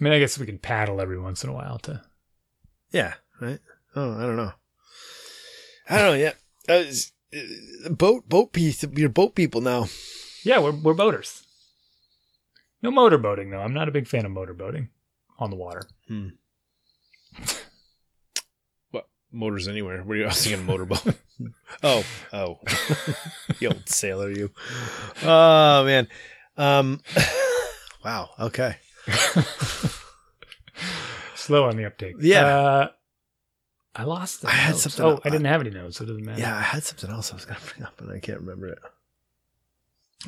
mean, I guess we can paddle every once in a while to. Yeah, right. Oh, I don't know. I don't know. Yeah, uh, uh, boat boat piece. You're boat people now. Yeah, we're we're boaters. No motorboating though. I'm not a big fan of motorboating on the water. What motors anywhere? Were you I was thinking motorboat? oh, oh, you old sailor, you. Oh man. Um. wow. Okay. Slow on the uptake. Yeah. Uh, I lost. The I had notes. something- Oh, I didn't have any notes, so it doesn't matter. Yeah, I had something else I was gonna bring up, and I can't remember it.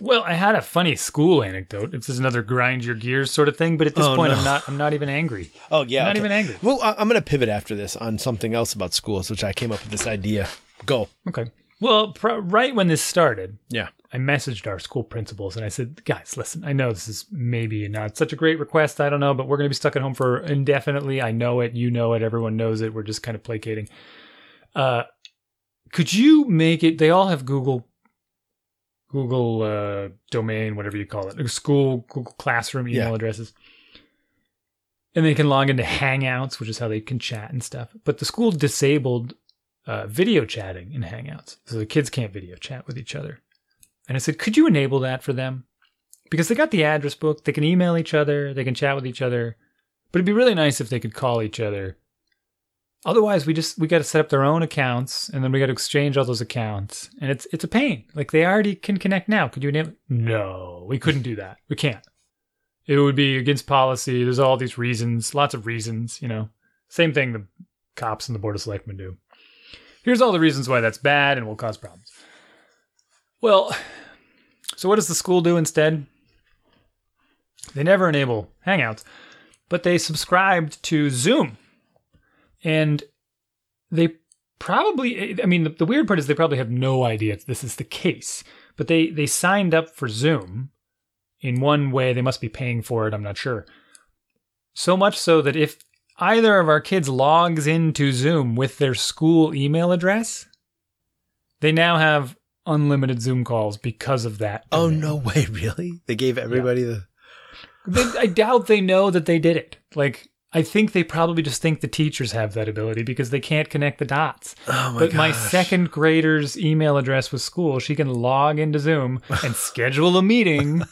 Well, I had a funny school anecdote. This is another grind your gears sort of thing, but at this Oh, point, no. I'm not. I'm not even angry. Oh yeah. I'm not okay. even angry. Well, I'm gonna pivot after this on something else about schools, which I came up with this idea. Go. Okay. Well, pr- right when this started, Yeah. I messaged our school principals and I said, guys, listen, I know this is maybe not such a great request. I don't know, but we're going to be stuck at home for indefinitely. I know it. You know it. Everyone knows it. We're just kind of placating. Uh, could you make it? They all have Google, Google uh, domain, whatever you call it, school, Google Classroom email Yeah. addresses. And they can log into Hangouts, which is how they can chat and stuff. But the school disabled uh, video chatting in Hangouts. So the kids can't video chat with each other. And I said, could you enable that for them? Because they got the address book, they can email each other, they can chat with each other. But it'd be really nice if they could call each other. Otherwise, we just we got to set up their own accounts, and then we got to exchange all those accounts, and it's it's a pain. Like they already can connect now. Could you enable? No, we couldn't do that. We can't. It would be against policy. There's all these reasons, lots of reasons. You know, same thing the cops and the board of selectmen do. Here's all the reasons why that's bad and will cause problems. Well, so what does the school do instead? They never enable Hangouts, but they subscribed to Zoom. And they probably, I mean, the, the weird part is they probably have no idea if this is the case, but they, they signed up for Zoom in one way. They must be paying for it, I'm not sure. So much so that if either of our kids logs into Zoom with their school email address, they now have unlimited Zoom calls because of that. Oh no way! Really? They gave everybody the. They, I doubt they know that they did it. Like, I think they probably just think the teachers have that ability because they can't connect the dots. Oh my but my second grader's email address with school, she can log into Zoom and schedule a meeting.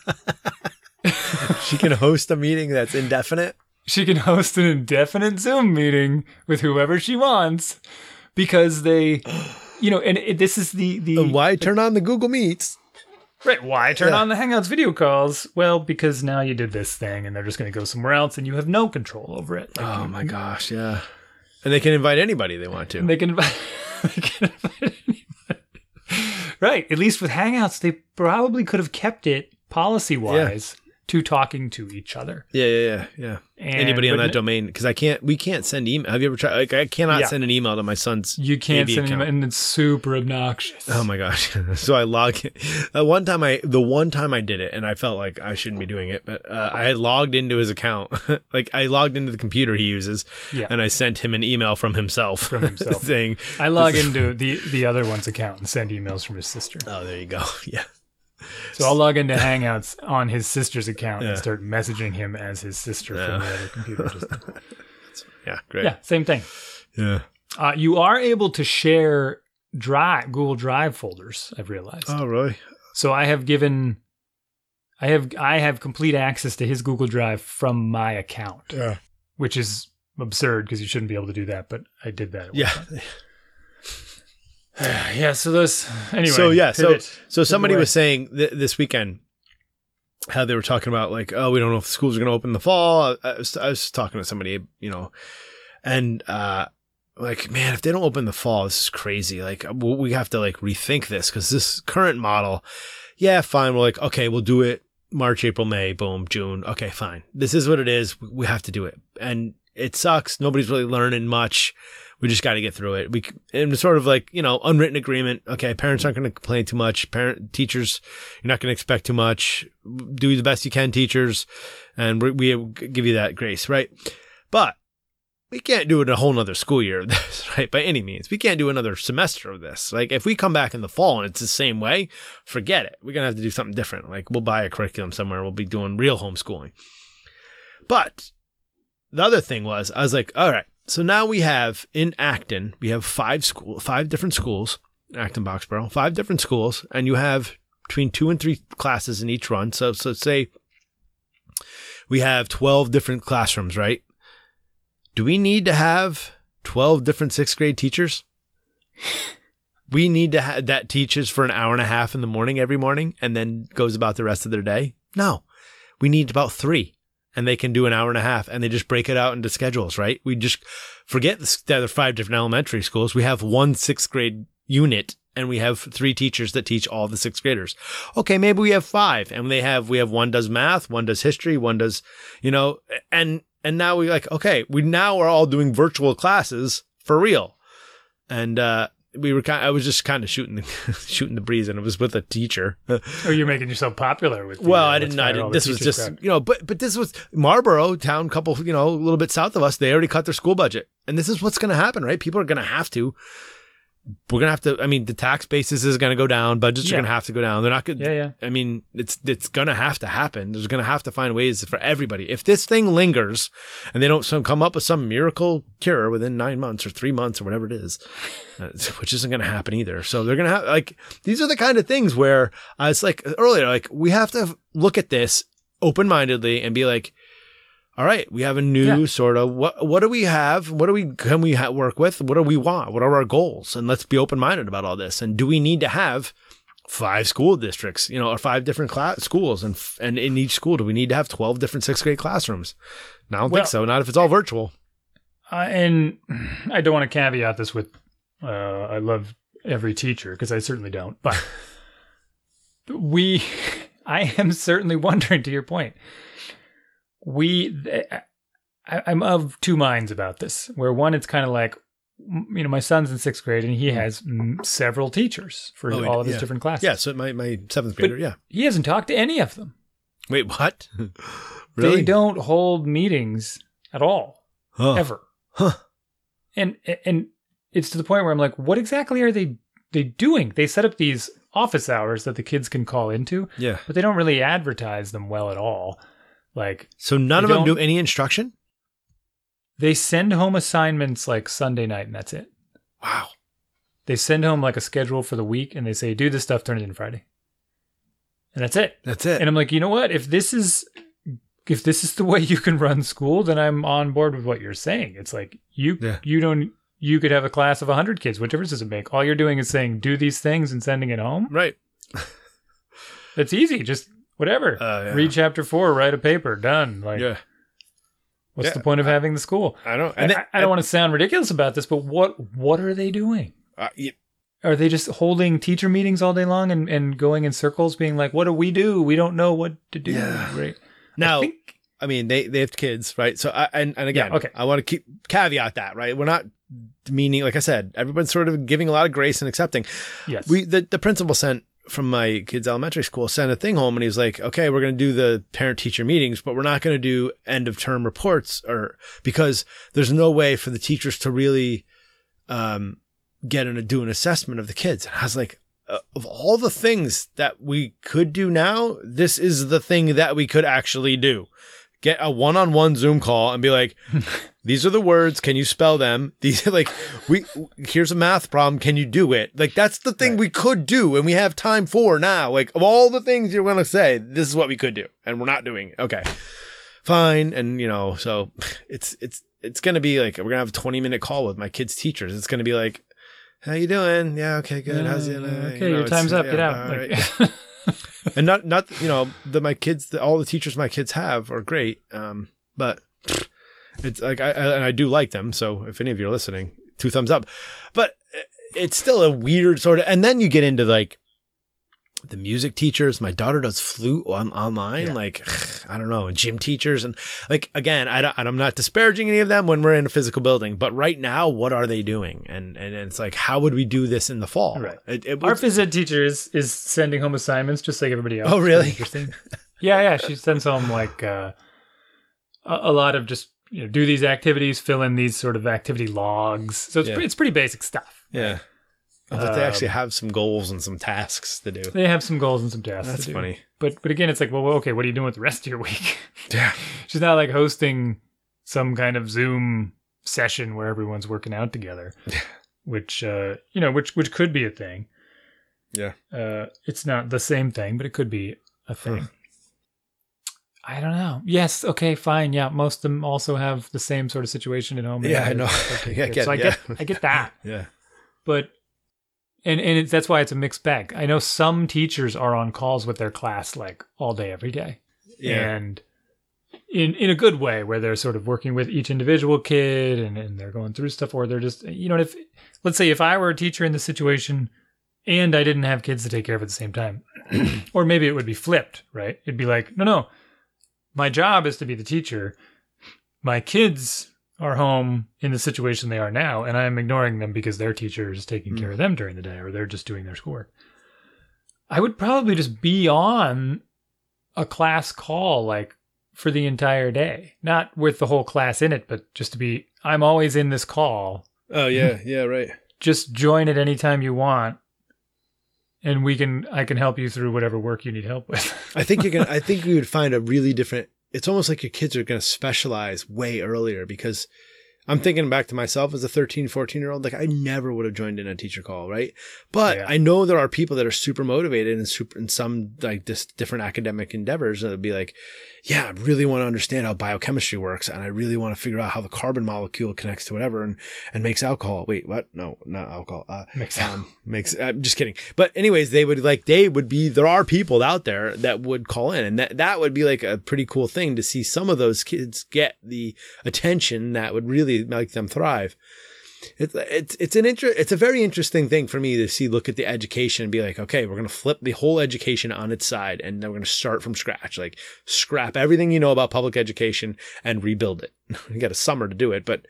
She can host a meeting that's indefinite. she can host an indefinite Zoom meeting with whoever she wants because they, you know, and it, this is the the And why turn on the Google Meets? Right. Why turn Yeah. on the Hangouts video calls? Well, because now you did this thing and they're just going to go somewhere else and you have no control over it. Like, Oh my gosh! Yeah, and they can invite anybody they want to. They can invite, they can invite anybody. Right. At least with Hangouts, they probably could have kept it policy wise to talking to each other. Yeah, yeah, yeah, yeah. And, Anybody on that domain? Because I can't. We can't send email. Have you ever tried? Like, I cannot Yeah. send an email to my son's. You can't AV send account. and it's super obnoxious. Oh my gosh! so I log. Uh, one time I, the one time I did it, and I felt like I shouldn't be doing it, but uh, I had logged into his account. like I logged into the computer he uses, Yeah. and I sent him an email from himself, From himself. saying, I log into the, the other one's account and send emails from his sister. "Oh, there you go." Yeah. So I'll log into Hangouts on his sister's account Yeah. and start messaging him as his sister from the other computer. Just- Yeah. Great. yeah, same thing. Yeah. Uh, you are able to share Drive, Google Drive folders. I've realized. Oh, really? So I have given I have I have complete access to his Google Drive from my account, Yeah. which is absurd because you shouldn't be able to do that, but I did that. at Yeah. yeah. So those anyway. So, yeah, so-. So somebody was saying th- this weekend how they were talking about like, oh, we don't know if schools are going to open in the fall. I, I, was, I was talking to somebody, you know, and uh, like, man, if they don't open in the fall, this is crazy. Like, we have to like rethink this because this current model, yeah, fine. We're like, okay, we'll do it March, April, May, boom, June. Okay, fine. This is what it is. We have to do it, and it sucks. Nobody's really learning much. We just got to get through it. We and sort of like you know unwritten agreement. Okay, parents aren't going to complain too much. Parent teachers, you're not going to expect too much. Do the best you can, teachers, and we, we give you that grace, right? But we can't do it a whole nother school year of this, right? By any means, we can't do another semester of this. Like if we come back in the fall and it's the same way, forget it. We're gonna have to do something different. Like we'll buy a curriculum somewhere. We'll be doing real homeschooling. But the other thing was, I was like, all right. So now we have in Acton, we have five school, five different schools, Acton Boxborough, five different schools, and you have between two and three classes in each run. So, so say we have 12 different classrooms, right? Do we need to have 12 different sixth grade teachers? we need to have that teaches for an hour and a half in the morning every morning and then goes about the rest of their day. No, we need about three and they can do an hour and a half and they just break it out into schedules, right? We just forget that there are five different elementary schools. We have one sixth grade unit and we have three teachers that teach all the sixth graders. Okay, maybe we have five and they have, we have one does math, one does history, one does, you know, and, and now we like, okay, we now are all doing virtual classes for real. And, uh, we were kind. Of, I was just kind of shooting the shooting the breeze, and it was with a teacher. Oh, you're making yourself popular with. The, Well, uh, I didn't. I didn't. This was just crowd. you know, but but this was Marlboro town, couple you know, a little bit south of us. They already cut their school budget, and this is what's going to happen, right? People are going to have to. We're going to have to. I mean, the tax basis is going to go down. Budgets Yeah. are going to have to go down. They're not going. Yeah, yeah. I mean, it's it's going to have to happen. There's going to have to find ways for everybody. If this thing lingers, and they don't some, come up with some miracle cure within nine months or three months or whatever it is, uh, which isn't going to happen either. So they're going to have like these are the kind of things where I was like earlier, like we have to look at this open mindedly and be like, all right, we have a new Yeah. sort of what what do we have? What do we can we ha- work with? What do we want? What are our goals? And let's be open minded about all this. And do we need to have five school districts, you know, or five different class schools, and f- and in each school, do we need to have twelve different sixth grade classrooms? No, I don't Well- think so. Not if it's all virtual. Uh, and I don't want to caveat this with uh, I love every teacher because I certainly don't. But we, I am certainly wondering. To your point, we, I, I'm of two minds about this. Where one, it's kind of like, you know, my son's in sixth grade and he has mm, several teachers for Oh, all of his yeah. different classes. Yeah. So my my seventh grader. yeah. he hasn't talked to any of them. Wait, what? really? They don't hold meetings at all. Huh. ever. Huh. And and it's to the point where I'm like, what exactly are they they doing? They set up these office hours that the kids can call into, Yeah. but they don't really advertise them well at all. Like So none of them do any instruction. they send home assignments like Sunday night and that's it. Wow. They send home like a schedule for the week and they say, do this stuff, turn it in Friday. And that's it. That's it. And I'm like, you know what? If this is if this is the way you can run school, then I'm on board with what you're saying. It's like you Yeah. you don't you could have a class of 100 kids. What difference does it make? All you're doing is saying do these things and sending it home. right. It's easy. Just whatever. Uh, yeah. Read chapter 4, write a paper, done. Like yeah. what's Yeah. the point of having the school? I don't. And I, I don't want to sound ridiculous about this, but what what are they doing? Uh, yeah, Are they just holding teacher meetings all day long and, and going in circles being like, what do we do? We don't know what to do. Yeah. Right. now, I I, mean, they they have kids, right? So, I, and and again, okay. I want to keep caveat that, right? We're not meaning, like I said, everyone's sort of giving a lot of grace and accepting. yes. We the the principal sent from my kids' elementary school sent a thing home, and he's like, "Okay, we're going to do the parent teacher meetings, but we're not going to do end of term reports, or because there's no way for the teachers to really um, get and do an assessment of the kids." And I was like, uh, "Of all the things that we could do now, this is the thing that we could actually do." Get a one-on-one Zoom call and be like, "These are the words. Can you spell them? These like we here's a math problem. Can you do it? Like that's the thing Right. we could do, and we have time for now. Like of all the things you're gonna say, this is what we could do, and we're not doing it. Okay, fine. And you know, so it's it's it's gonna be like we're gonna have a 20 minute call with my kids' teachers. It's gonna be like. How you doing? Yeah, okay, good. How's it? Uh, okay, you know, your time's up. yeah, Get out. all right and not not you know that my kids the, all the teachers my kids have are great um but it's like I, I and I do like them. So if any of you are listening two thumbs up. But it's still a weird sort of and then you get into like the music teachers my daughter does flute on online Yeah. like I don't know and gym teachers and like again I don't, and I'm not disparaging any of them when we're in a physical building but right now what are they doing and and it's like how would we do this in the fall Right. it, it Our phys ed teacher is, is sending home assignments just like everybody else. Oh, really? Interesting. yeah, yeah. She sends home like uh, a, a lot of just you know do these activities, fill in these sort of activity logs. So it's Yeah. pre- it's pretty basic stuff. Yeah. But they Um, actually have some goals and some tasks to do. They have some goals and some tasks. That's to do. funny. But but again, it's like, well, okay, what are you doing with the rest of your week? Yeah. She's not like hosting some kind of Zoom session where everyone's working out together, which uh, you know, which which could be a thing. Yeah. Uh, it's not the same thing, but it could be a thing. Huh. I don't know. Yes. Okay. Fine. Yeah. Most of them also have the same sort of situation at home. Yeah, I know. Yeah, I get- so I yeah. get I get that, Yeah. but and and it's, that's why it's a mixed bag. I know some teachers are on calls with their class like all day every day Yeah. and in in a good way where they're sort of working with each individual kid and, and they're going through stuff or they're just you know if let's say if i were a teacher in this situation and i didn't have kids to take care of at the same time or maybe it would be flipped right it'd be like no no my job is to be the teacher my kids are home in the situation they are now and i'm ignoring them because their teacher is taking care of hmm. them during the day or they're just doing their schoolwork i would probably just be on a class call like for the entire day not with the whole class in it but just to be i'm always in this call Oh yeah. Yeah. Right. just join at anytime you want and we can i can help you through whatever work you need help with I think you're gonna. I think we would find a really different. It's almost like your kids are gonna specialize way earlier because I'm thinking back to myself as a 13, 14 year old. Like I never would have joined in a teacher call, right? But Yeah. I know there are people that are super motivated and super in some like this different academic endeavors that would be like, yeah, I really want to understand how biochemistry works, and I really want to figure out how the carbon molecule connects to whatever and and makes alcohol. Wait, what? No, not alcohol. Uh, Makes um, makes. I'm just kidding. But anyways, they would like they would be. There are people out there that would call in, and that that would be like a pretty cool thing to see some of those kids get the attention that would really make them thrive. It's it's it's an inter- it's a very interesting thing for me to see. Look at the education and be like, okay, we're gonna flip the whole education on its side, and then we're gonna start from scratch. Like scrap everything you know about public education and rebuild it. you got a summer to do it, but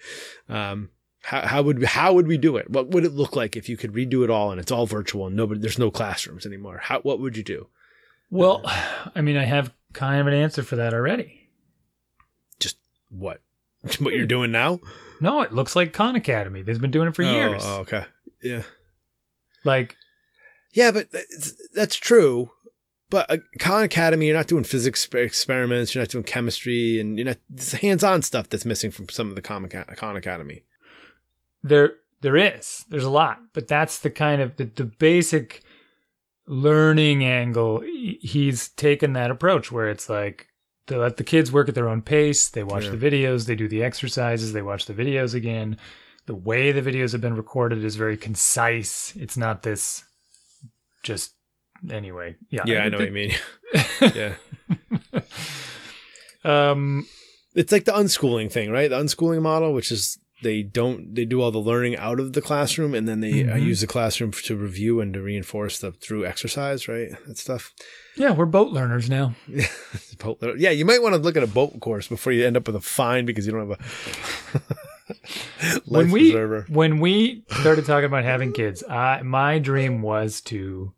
um, how, how would how would we do it? What would it look like if you could redo it all and it's all virtual and nobody there's no classrooms anymore? How what would you do? well i mean i have kind of an answer for that already Just What what you're doing now? no it looks like khan academy they've been doing it for years Oh, okay. Yeah. like Yeah, but that's, that's true. But uh, Khan Academy, you're not doing physics experiments. You're not doing chemistry, and you're not it's hands-on stuff that's missing from some of the Khan, Khan Academy. there there is there's a lot but that's the kind of the, the basic learning angle he's taken that approach where it's like they let the kids work at their own pace. They watch Yeah. the videos. They do the exercises. They watch the videos again. The way the videos have been recorded is very concise. It's not this just anyway. Yeah Yeah, I know what you mean. yeah, um it's like the unschooling thing, right? The unschooling model, which is they don't they do all the learning out of the classroom, and then they uh, Mhm. use the classroom to review and to reinforce the through exercise, right? That stuff. yeah we're boat learners now Boat- learner. Yeah, you might want to look at a boat course before you end up with a fine because you don't have a life when we when we started talking about having kids, I my dream was to,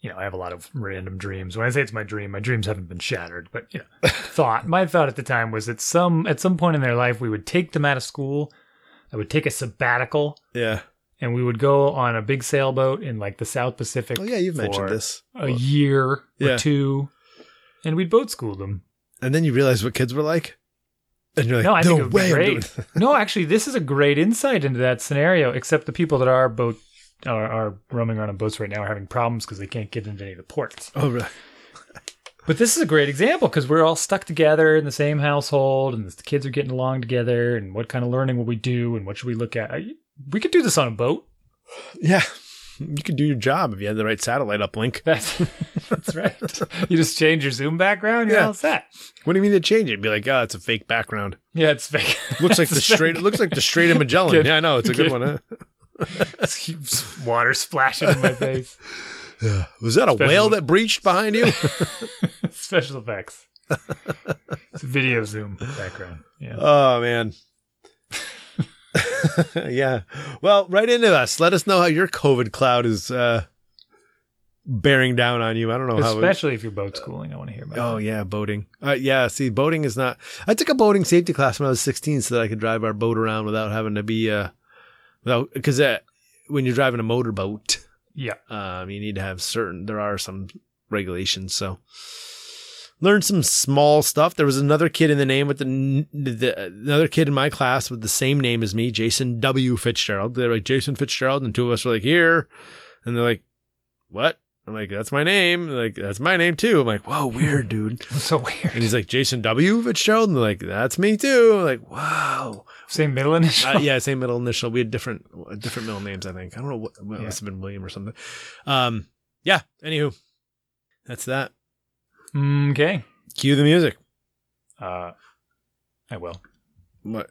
you know, I have a lot of random dreams. When I say it's my dream, my dreams haven't been shattered, but you know, thought my thought at the time was that some at some point in their life we would take them out of school, I would take a sabbatical, Yeah. and we would go on a big sailboat in like the South Pacific. Oh yeah, you've mentioned for this. a year Yeah. or two, and we'd boat school them. and then you realize what kids were like, and you're like, No, I no think way, be I'm doing great. no, actually, this is a great insight into that scenario. Except the people that are boat are, are roaming around on boats right now are having problems because they can't get into any of the ports. Oh, really? But this is a great example because we're all stuck together in the same household, and the kids are getting along together. And what kind of learning will we do, and what should we look at? We could do this on a boat. Yeah. You could do your job if you had the right satellite uplink. That's that's right. you just change your Zoom background. You're Yeah. all set. What do you mean to change it? Be like, oh, it's a fake background. Yeah, it's fake. Looks like the straight. It looks like the Strait of Magellan. Kid- yeah, I know. It's a good one. Huh? Water splashing in my face. Was that a Special- whale that breached behind you? Special effects. It's a video Zoom background. Yeah. oh man. yeah. Well, right into us. Let us know how your COVID cloud is uh, bearing down on you. I don't know how. It, Especially if you're boat schooling, I want to hear about. oh it. yeah, boating. Uh, yeah. See, boating is not. I took a boating safety class when I was 16, so that I could drive our boat around without having to be uh, without because uh, when you're driving a motorboat. Yeah. Um, you need to have certain. There are some regulations. So learned some small stuff. There was another kid in the name with the, the another kid in my class with the same name as me, Jason W. Fitzgerald. They're like Jason Fitzgerald, and two of us were like here, and they're like, "What?" I'm like, "That's my name." Like, "That's my name too." I'm like, "Whoa, weird, dude." So weird. And he's like, "Jason W. Fitzgerald," and they're like, "That's me too." I'm like, "Wow." Same middle initial. Uh, yeah, same middle initial. We had different different middle names, I think. I don't know what, what Yeah. must have been William or something. Um, yeah. Anywho, that's that. Okay. Cue the music. Uh, I will. What?